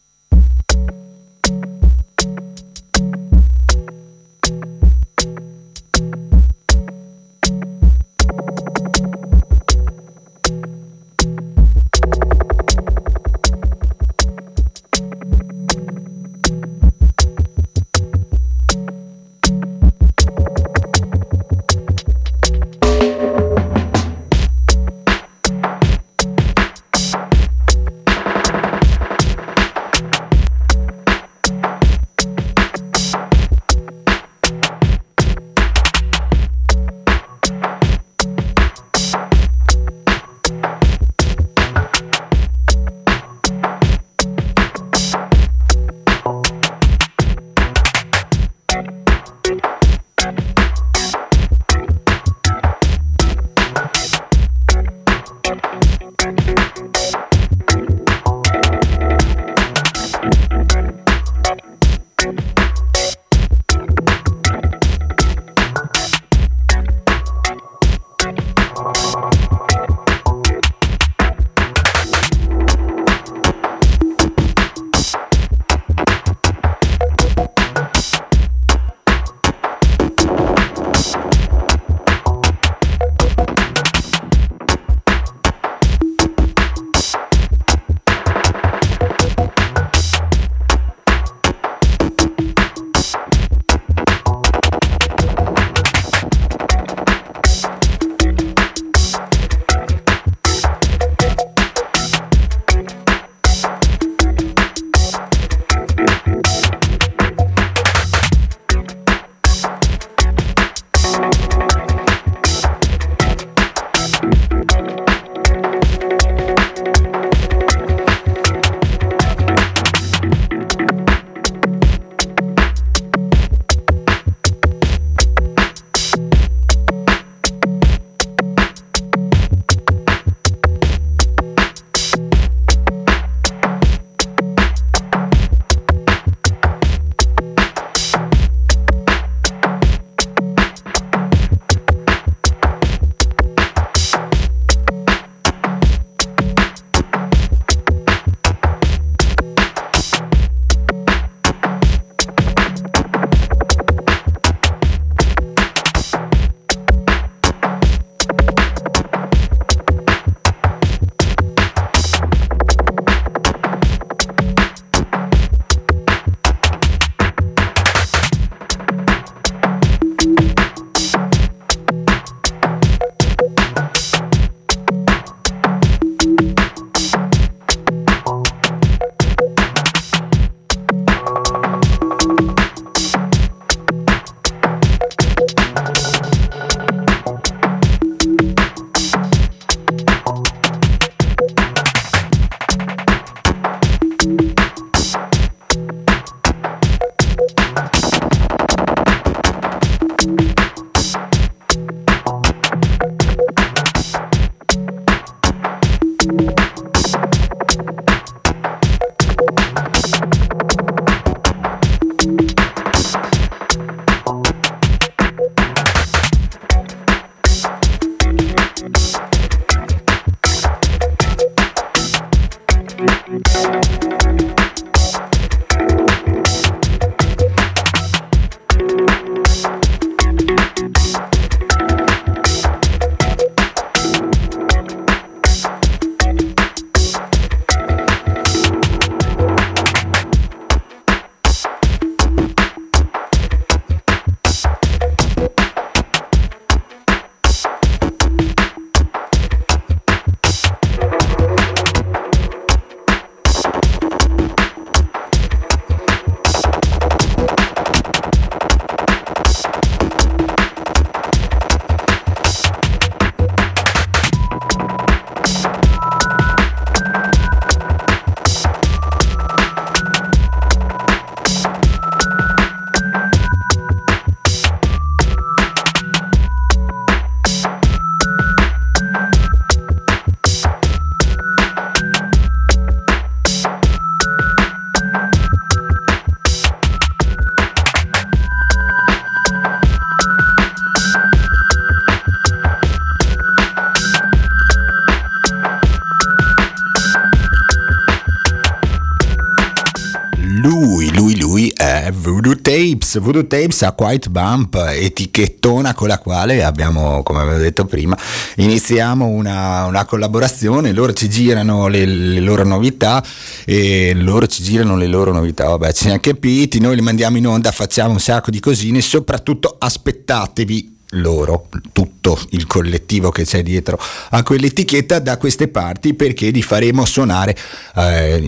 Voodoo Tapes a White Bump, etichettona con la quale abbiamo, come avevo detto prima, iniziamo una, una collaborazione, loro ci girano le, le, loro novità e loro ci girano le loro novità, vabbè ci siamo capiti, noi le mandiamo in onda, facciamo un sacco di cosine, soprattutto aspettatevi loro, tutto il collettivo che c'è dietro a quell'etichetta da queste parti perché li faremo suonare. Eh,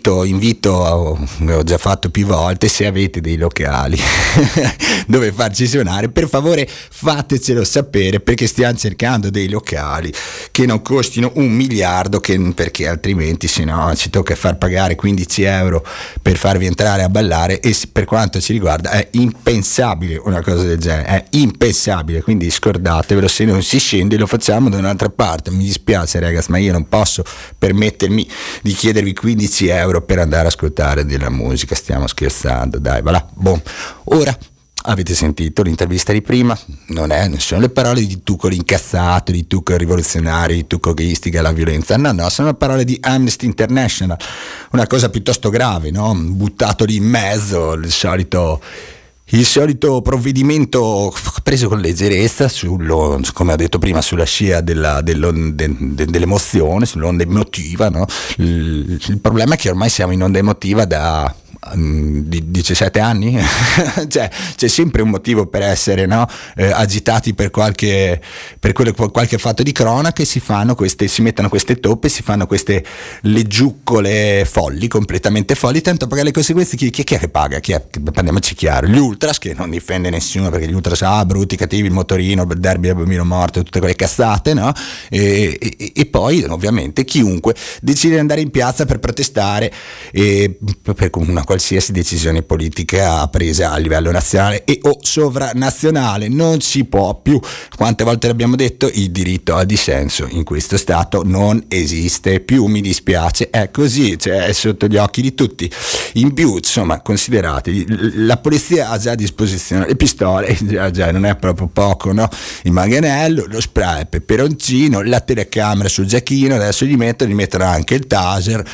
invito, invito, ho già fatto più volte, se avete dei locali dove farci suonare, per favore fatecelo sapere perché stiamo cercando dei locali che non costino un miliardo che, perché altrimenti se no ci tocca far pagare 15 euro per farvi entrare a ballare e per quanto ci riguarda è impensabile una cosa del genere, è impensabile quindi scordatevelo, se non si scende lo facciamo da un'altra parte. Mi dispiace ragazzi, ma io non posso permettermi di chiedervi 15 euro per andare a ascoltare della musica, stiamo scherzando, dai, va là. Ora Avete sentito l'intervista di prima? Non, è, non sono le parole di Tucco l'incazzato, di Tucco rivoluzionario, di Tucco che istiga la violenza, no, no, sono le parole di Amnesty International, una cosa piuttosto grave, no? Buttato lì in mezzo il solito il solito provvedimento preso con leggerezza, sullo, come ho detto prima, sulla scia della, de, dell'emozione, sull'onda emotiva. No? Il, il, problema è che ormai siamo in onda emotiva da di 17 anni, cioè, c'è sempre un motivo per essere no? eh, agitati per, qualche, per quelle, qualche fatto di cronaca e si, fanno queste, si mettono queste toppe, si fanno queste leggiuccole folli, completamente folli, tanto pagare le conseguenze chi, chi, chi, è che paga? Chi è? Parliamoci chiaro, gli ultras che non difende nessuno perché gli ultras, ah brutti, cattivi, il motorino, il derby del bambino morto, tutte quelle cazzate, no? E, e, e, poi ovviamente chiunque decide di andare in piazza per protestare e, per una qualsiasi decisione politica presa a livello nazionale e o sovranazionale. Non si può più, quante volte l'abbiamo detto, il diritto al dissenso in questo Stato non esiste più, mi dispiace, è così, cioè è sotto gli occhi di tutti. In più, insomma, considerate, la polizia ha già a disposizione le pistole, già, già non è proprio poco, no? Il manganello, lo spray, il peperoncino, la telecamera sul giacchino, adesso gli mettono, gli mettono anche il taser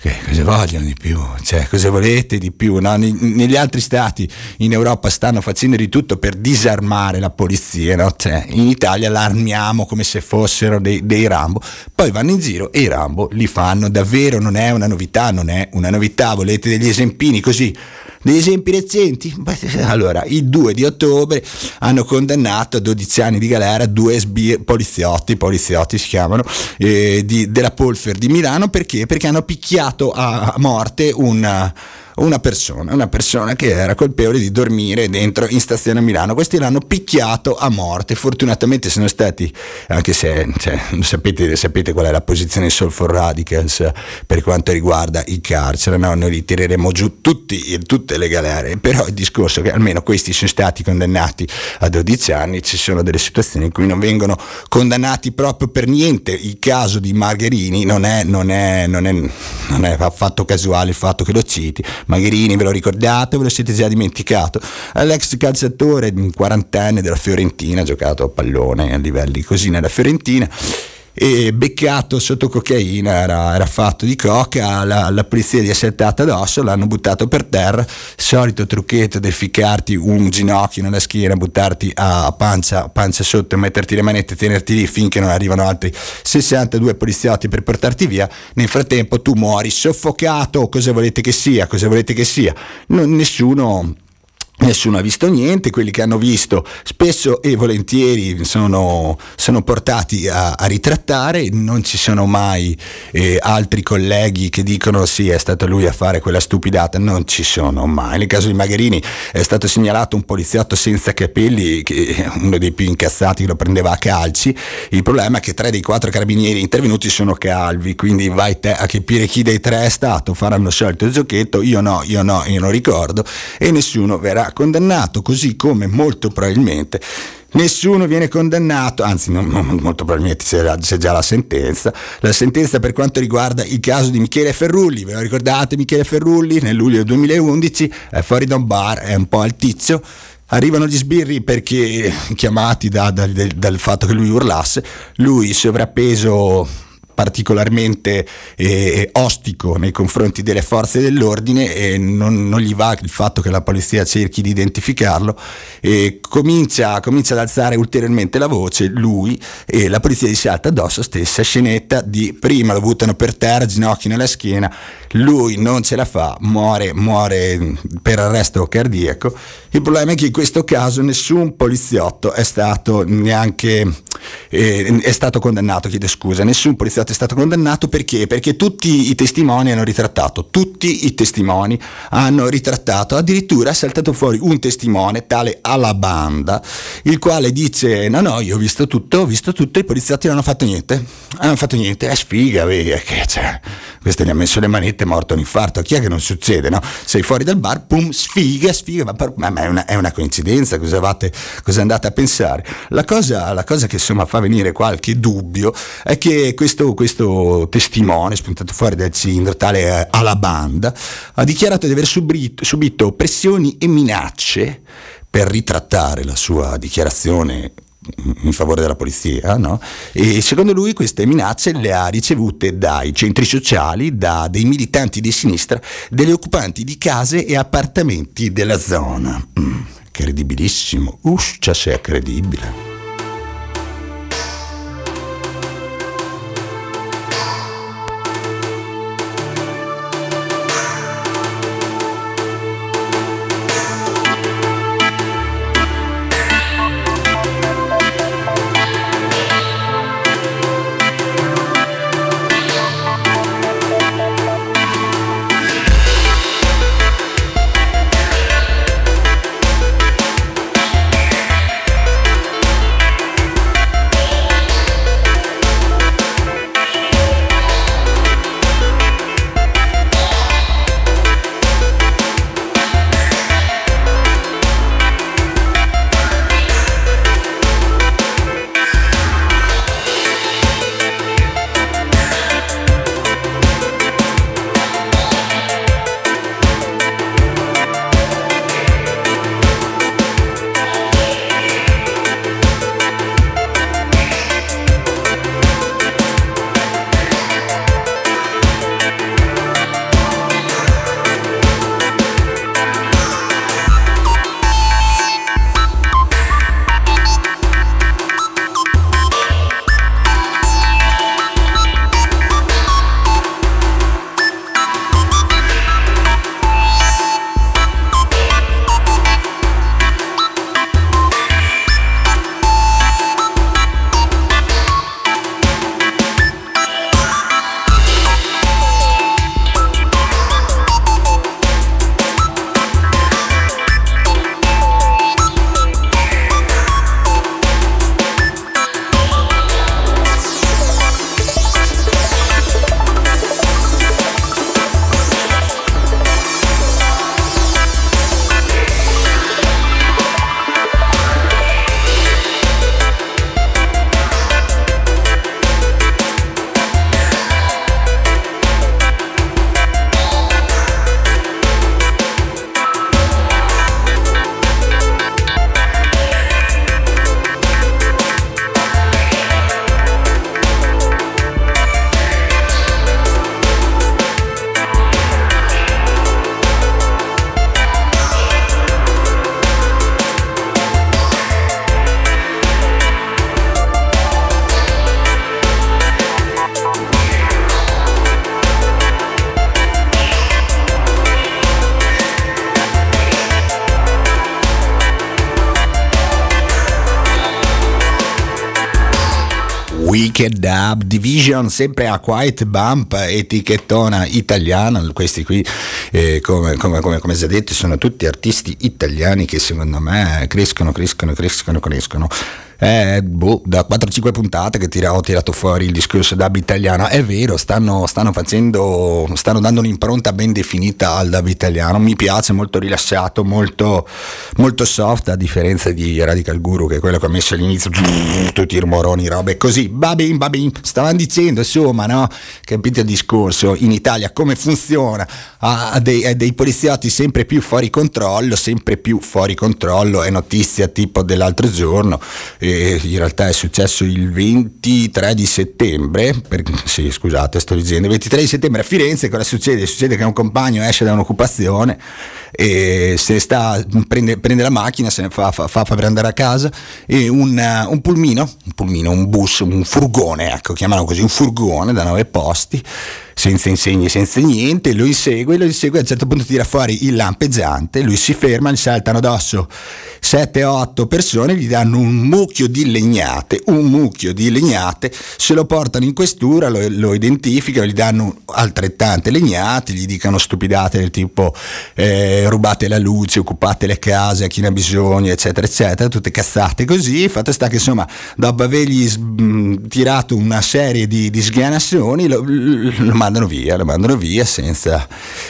che cosa vogliono di più? Cioè, cosa volete di più? No? Negli altri stati in Europa stanno facendo di tutto per disarmare la polizia, no? cioè, in Italia l'armiamo come se fossero dei, dei, Rambo, poi vanno in giro e i Rambo li fanno davvero, non è una novità, non è una novità, volete degli esempini così degli esempi recenti? Allora, il 2 di ottobre hanno condannato a 12 anni di galera due sbir- poliziotti, poliziotti si chiamano, eh, di, della Polfer di Milano perché? Perché hanno picchiato a morte una una persona, una persona che era colpevole di dormire dentro in stazione a Milano. Questi l'hanno picchiato a morte. Fortunatamente sono stati, anche se cioè, sapete, sapete, qual è la posizione di Soul Radicals per quanto riguarda il carcere, no? noi li tireremo giù tutti, tutte le galere, però il discorso è che almeno questi sono stati condannati a 12 anni, ci sono delle situazioni in cui non vengono condannati proprio per niente. Il caso di Margherini non è, non è, non è, non è affatto casuale il fatto che lo citi, Magherini, ve lo ricordate ve lo siete già dimenticato? L'ex calciatore quarantenne della Fiorentina, ha giocato a pallone a livelli così nella Fiorentina e beccato sotto cocaina, era, era fatto di coca, la, la, polizia gli è saltata addosso, l'hanno buttato per terra, solito trucchetto del ficcarti un ginocchio nella schiena, buttarti a pancia, pancia sotto, metterti le manette e tenerti lì finché non arrivano altri 62 poliziotti per portarti via, nel frattempo tu muori soffocato, cosa volete che sia, cosa volete che sia, non, nessuno Nessuno ha visto niente, quelli che hanno visto spesso e volentieri sono, sono portati a, a, ritrattare, non ci sono mai eh, altri colleghi che dicono sì è stato lui a fare quella stupidata, non ci sono mai. Nel caso di Magherini è stato segnalato un poliziotto senza capelli, uno dei più incazzati che lo prendeva a calci, il problema è che tre dei quattro carabinieri intervenuti sono calvi, quindi vai te a capire chi dei tre è stato, faranno scelto il giochetto, io no, io no, io non ricordo. E nessuno verrà condannato, così come molto probabilmente nessuno viene condannato, anzi non, non, molto probabilmente c'è, c'è, già la sentenza, la sentenza per quanto riguarda il caso di Michele Ferrulli, ve lo ricordate Michele Ferrulli? Nel luglio 2011 è fuori da un bar, è un po' al tizio, arrivano gli sbirri perché chiamati da, da, dal fatto che lui urlasse, lui sovrappeso particolarmente eh, ostico nei confronti delle forze dell'ordine e non, non, gli va il fatto che la polizia cerchi di identificarlo. E comincia, comincia ad alzare ulteriormente la voce lui e la polizia gli salta addosso stessa scenetta di prima lo buttano per terra ginocchi nella schiena lui non ce la fa muore, muore per arresto cardiaco. Il problema è che in questo caso nessun poliziotto è stato neanche eh, è stato condannato, chiedo scusa, nessun poliziotto è stato condannato perché? Perché tutti i testimoni hanno ritrattato, tutti i testimoni hanno ritrattato, addirittura è saltato fuori un testimone tale alla banda, il quale dice no no io ho visto tutto, ho visto tutto, i poliziotti non hanno fatto niente, hanno fatto niente, è sfiga, vedi, che c'è, questo gli ha messo le manette, è morto un infarto, chi è che non succede, no? Sei fuori dal bar, pum, sfiga, sfiga, ma, ma è, una, è, una, coincidenza, cosa, avate, cosa andate a pensare? La cosa, la cosa che insomma fa venire qualche dubbio è che questo, questo testimone spuntato fuori dal cilindro, tale eh, alla banda, ha dichiarato di aver subito, subito pressioni e minacce per ritrattare la sua dichiarazione in favore della polizia, no? E secondo lui queste minacce le ha ricevute dai centri sociali, da dei militanti di sinistra, degli occupanti di case e appartamenti della zona. Mm, credibilissimo, uscia se è credibile. Wicked Dub Division, sempre a Quiet Bump, etichettona italiana, questi qui eh, come, come, come, come già detto sono tutti artisti italiani che secondo me crescono, crescono, crescono, crescono è boh, da 4-5 puntate che tira, ho tirato fuori il discorso dub italiano. È vero, stanno, stanno, facendo, stanno dando un'impronta ben definita al dub italiano. Mi piace, molto rilassato, molto, molto soft, a differenza di Radical Guru, che è quello che ho messo all'inizio, tutti i rumoroni, robe così. Babin, babin, stavano dicendo, insomma, no? Capite il discorso? In Italia come funziona? Ha dei, ha dei poliziotti sempre più fuori controllo, sempre più fuori controllo. È notizia tipo dell'altro giorno. E in realtà è successo il 23 di settembre, per, sì scusate sto dicendo, il 23 di settembre a Firenze cosa succede? Succede che un compagno esce da un'occupazione e se sta, prende, prende, la macchina, se ne fa, fa, fa, per andare a casa e un, un, pulmino, un pulmino, un bus, un furgone, ecco, chiamano così, un furgone da nove posti senza insegni, senza niente, lo insegue, lo insegue, a un certo punto tira fuori il lampeggiante, lui si ferma, gli saltano addosso 7-8 persone, gli danno un mucchio di legnate, un mucchio di legnate, se lo portano in questura, lo, lo identificano, gli danno altrettante legnate, gli dicono stupidate del tipo eh, rubate la luce, occupate le case a chi ne ha bisogno, eccetera, eccetera, tutte cazzate così, fatto sta che insomma dopo avergli mh, tirato una serie di, di sghanassoni lo, lo mandano via, lo mandano via senza,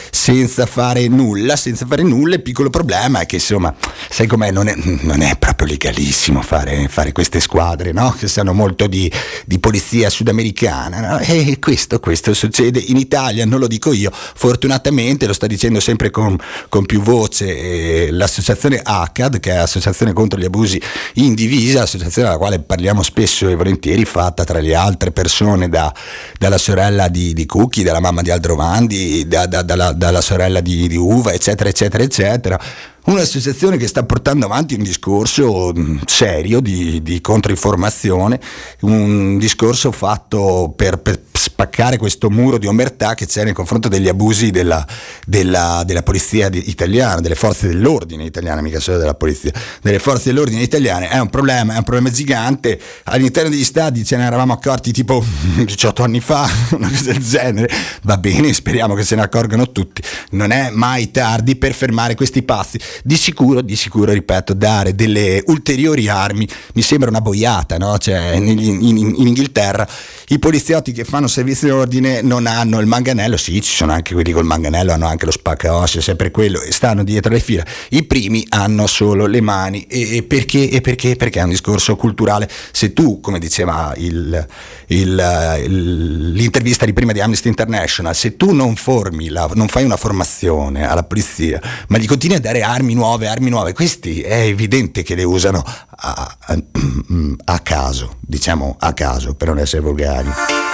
senza, fare nulla, senza fare nulla. Il piccolo problema è che insomma, sai com'è, non è, non è proprio legalissimo fare, fare, queste squadre, no? Che sanno molto di, di polizia sudamericana. No? E questo, questo, succede in Italia, non lo dico io, fortunatamente lo sta dicendo sempre con, con più voce eh, l'associazione ACAD, che è l'Associazione contro gli abusi in divisa, associazione alla quale parliamo spesso e volentieri, fatta tra le altre persone da, dalla sorella di, di Cook Zucchi, dalla mamma di Aldrovandi, da, da, dalla, dalla, sorella di, di Uva, eccetera, eccetera, eccetera. Un'associazione che sta portando avanti un discorso mm, serio di, di controinformazione, un discorso fatto per, per spaccare questo muro di omertà che c'è nei confronti degli abusi della, della, della polizia italiana, delle forze dell'ordine italiane, mica solo della polizia, delle forze dell'ordine italiane, è un problema, è un problema gigante. All'interno degli stadi ce ne eravamo accorti tipo 18 anni fa, una cosa del genere. Va bene, speriamo che se ne accorgano tutti. Non è mai tardi per fermare questi passi. Di sicuro, di sicuro, ripeto, dare delle ulteriori armi mi sembra una boiata, no? Cioè, in, in, in Inghilterra i poliziotti che fanno servizio di ordine non hanno il manganello, sì, ci sono anche quelli col manganello, hanno anche lo spaccaossa, sempre quello, e stanno dietro le fila. I primi hanno solo le mani. E, e, perché? E perché? Perché è un discorso culturale. Se tu, come diceva il, il, il, l'intervista di prima di Amnesty International, se tu non formi, la, non fai una formazione alla polizia, ma gli continui a dare armi nuove, armi nuove, questi è evidente che le usano a, a, a caso, diciamo a caso, per non essere volgari.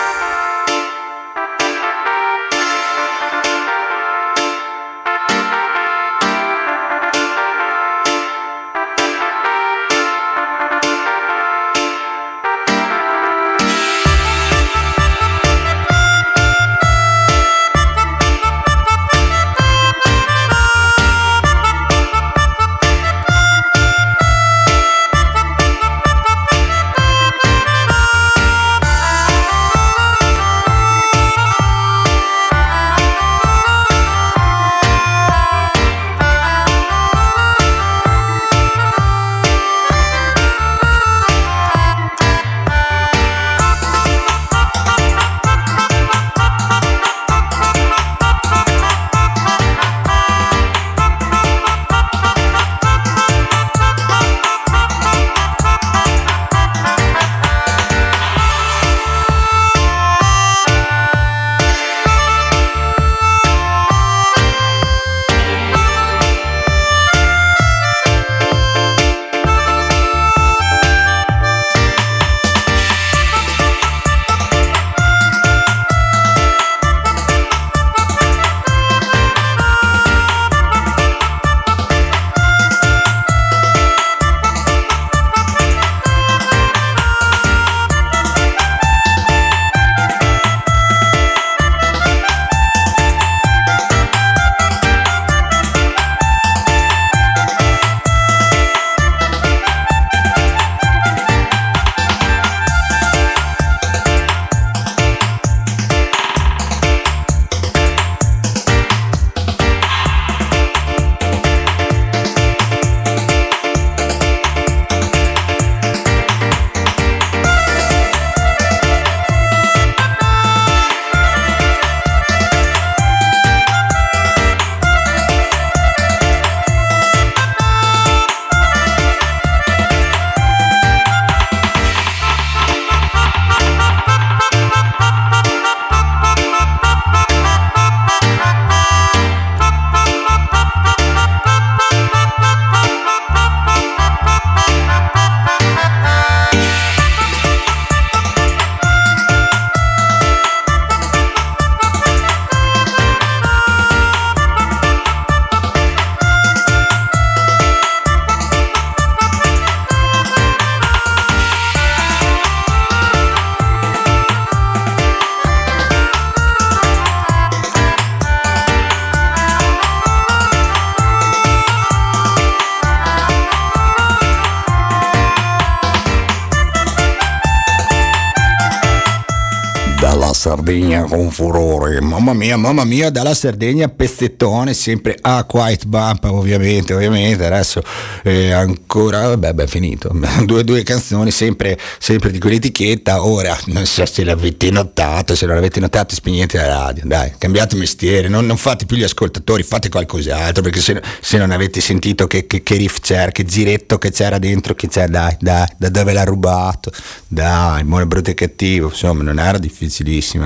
Sardegna con furore. Mamma mia, mamma mia, dalla Sardegna pezzettone, sempre a Quiet Bump, ovviamente, ovviamente. Adesso eh, ancora, vabbè, beh, finito. Due, due canzoni, sempre, sempre di quell'etichetta. Ora, non so se l'avete notato, se non l'avete notato, spegnete la radio. Dai, cambiate mestiere, non, non fate più gli ascoltatori, fate qualcos'altro, perché se, se non avete sentito che, che, che riff c'era, che giretto che c'era dentro, che c'è, dai, dai, da dove l'ha rubato. Dai, buono, brutto e cattivo, insomma, non era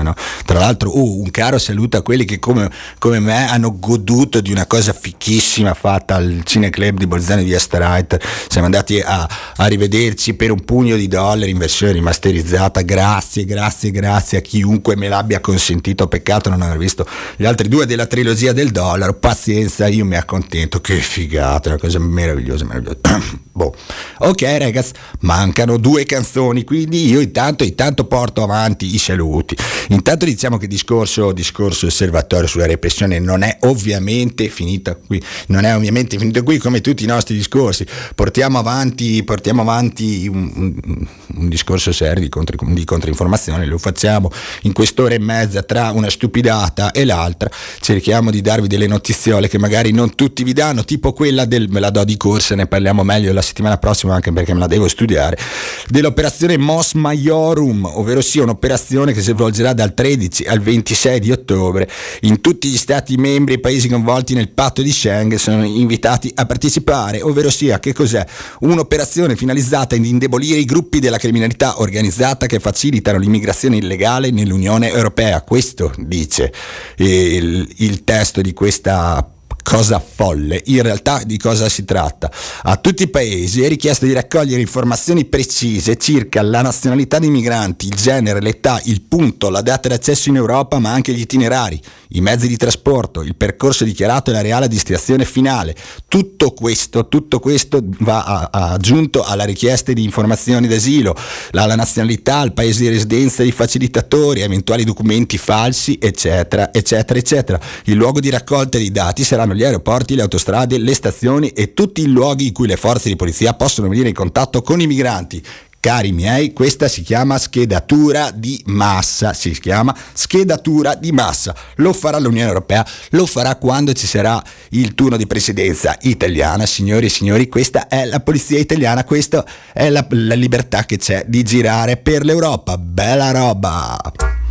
no? Tra l'altro, uh, un caro saluto a quelli che come, come me hanno goduto di una cosa fichissima fatta al Cineclub di Bolzano di Asterite. Siamo andati a, a rivederci per un pugno di dollari in versione rimasterizzata. Grazie, grazie, grazie a chiunque me l'abbia consentito. Peccato non aver visto gli altri due della trilogia del dollaro. Pazienza, io mi accontento. Che figata, una cosa meravigliosa, meravigliosa. boh. Ok, ragazzi, mancano due canzoni, quindi io intanto, intanto porto avanti i saluti. Intanto diciamo che discorso, discorso osservatorio sulla repressione non è ovviamente finito qui, non è ovviamente finito qui come tutti i nostri discorsi. Portiamo avanti, portiamo avanti un, un, un discorso serio di, contro, di controinformazione, lo facciamo in quest'ora e mezza tra una stupidata e l'altra. Cerchiamo di darvi delle notiziole che magari non tutti vi danno, tipo quella del me la do di corsa, ne parliamo meglio la settimana prossima anche perché me la devo studiare, dell'operazione Mos Maiorum, ovvero sia un'operazione che si svolgerà dal 13 al 26 di ottobre in tutti gli stati membri e paesi coinvolti nel patto di Schengen sono invitati a partecipare, ovvero sia che cos'è? Un'operazione finalizzata ad indebolire i gruppi della criminalità organizzata che facilitano l'immigrazione illegale nell'Unione Europea. Questo dice il, il testo di questa cosa folle. In realtà di cosa si tratta? A tutti i paesi è richiesto di raccogliere informazioni precise circa la nazionalità dei migranti, il genere, l'età, il punto, la data d'accesso in Europa, ma anche gli itinerari, i mezzi di trasporto, il percorso dichiarato e la reale destinazione finale. Tutto questo, tutto questo va a, a aggiunto alla richiesta di informazioni d'asilo, la, la nazionalità, il paese di residenza dei facilitatori, eventuali documenti falsi, eccetera, eccetera, eccetera. Il luogo di raccolta dei dati saranno gli aeroporti, le autostrade, le stazioni e tutti i luoghi in cui le forze di polizia possono venire in contatto con i migranti. Cari miei, questa si chiama schedatura di massa, si chiama schedatura di massa. Lo farà l'Unione Europea, lo farà quando ci sarà il turno di presidenza italiana. Signori e signori, questa è la polizia italiana, questa è la, la libertà che c'è di girare per l'Europa. Bella roba!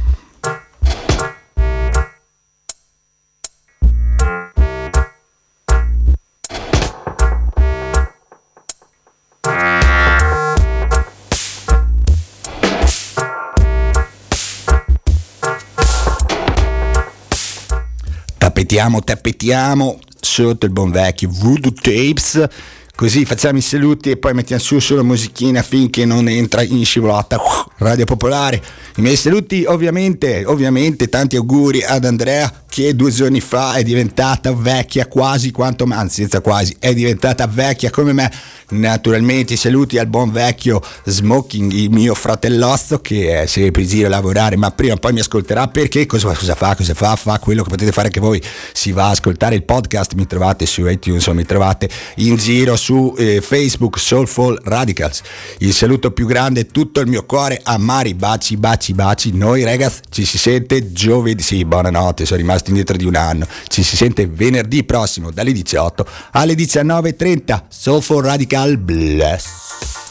Tappetiamo, tappetiamo sotto il buon vecchio Voodoo Tapes. Così facciamo i saluti e poi mettiamo su solo musichina finché non entra in scivolata Radio Popolare. I miei saluti ovviamente, ovviamente tanti auguri ad Andrea che due giorni fa è diventata vecchia quasi quanto me, anzi senza quasi, è diventata vecchia come me. Naturalmente saluti al buon vecchio Smoking, il mio fratellozzo che è sempre in giro a lavorare, ma prima o poi mi ascolterà perché cosa, cosa, fa? Cosa fa? Fa quello che potete fare anche voi. Si va a ascoltare il podcast, mi trovate su iTunes o mi trovate in giro su eh, Facebook Soulful Radicals. Il saluto più grande, tutto il mio cuore a Mari, baci, baci, baci. Noi ragazzi ci si sente giovedì, sì, buonanotte, sono rimasto indietro di un anno. Ci si sente venerdì prossimo dalle 18 alle 19.30. Soulful Radical Bless.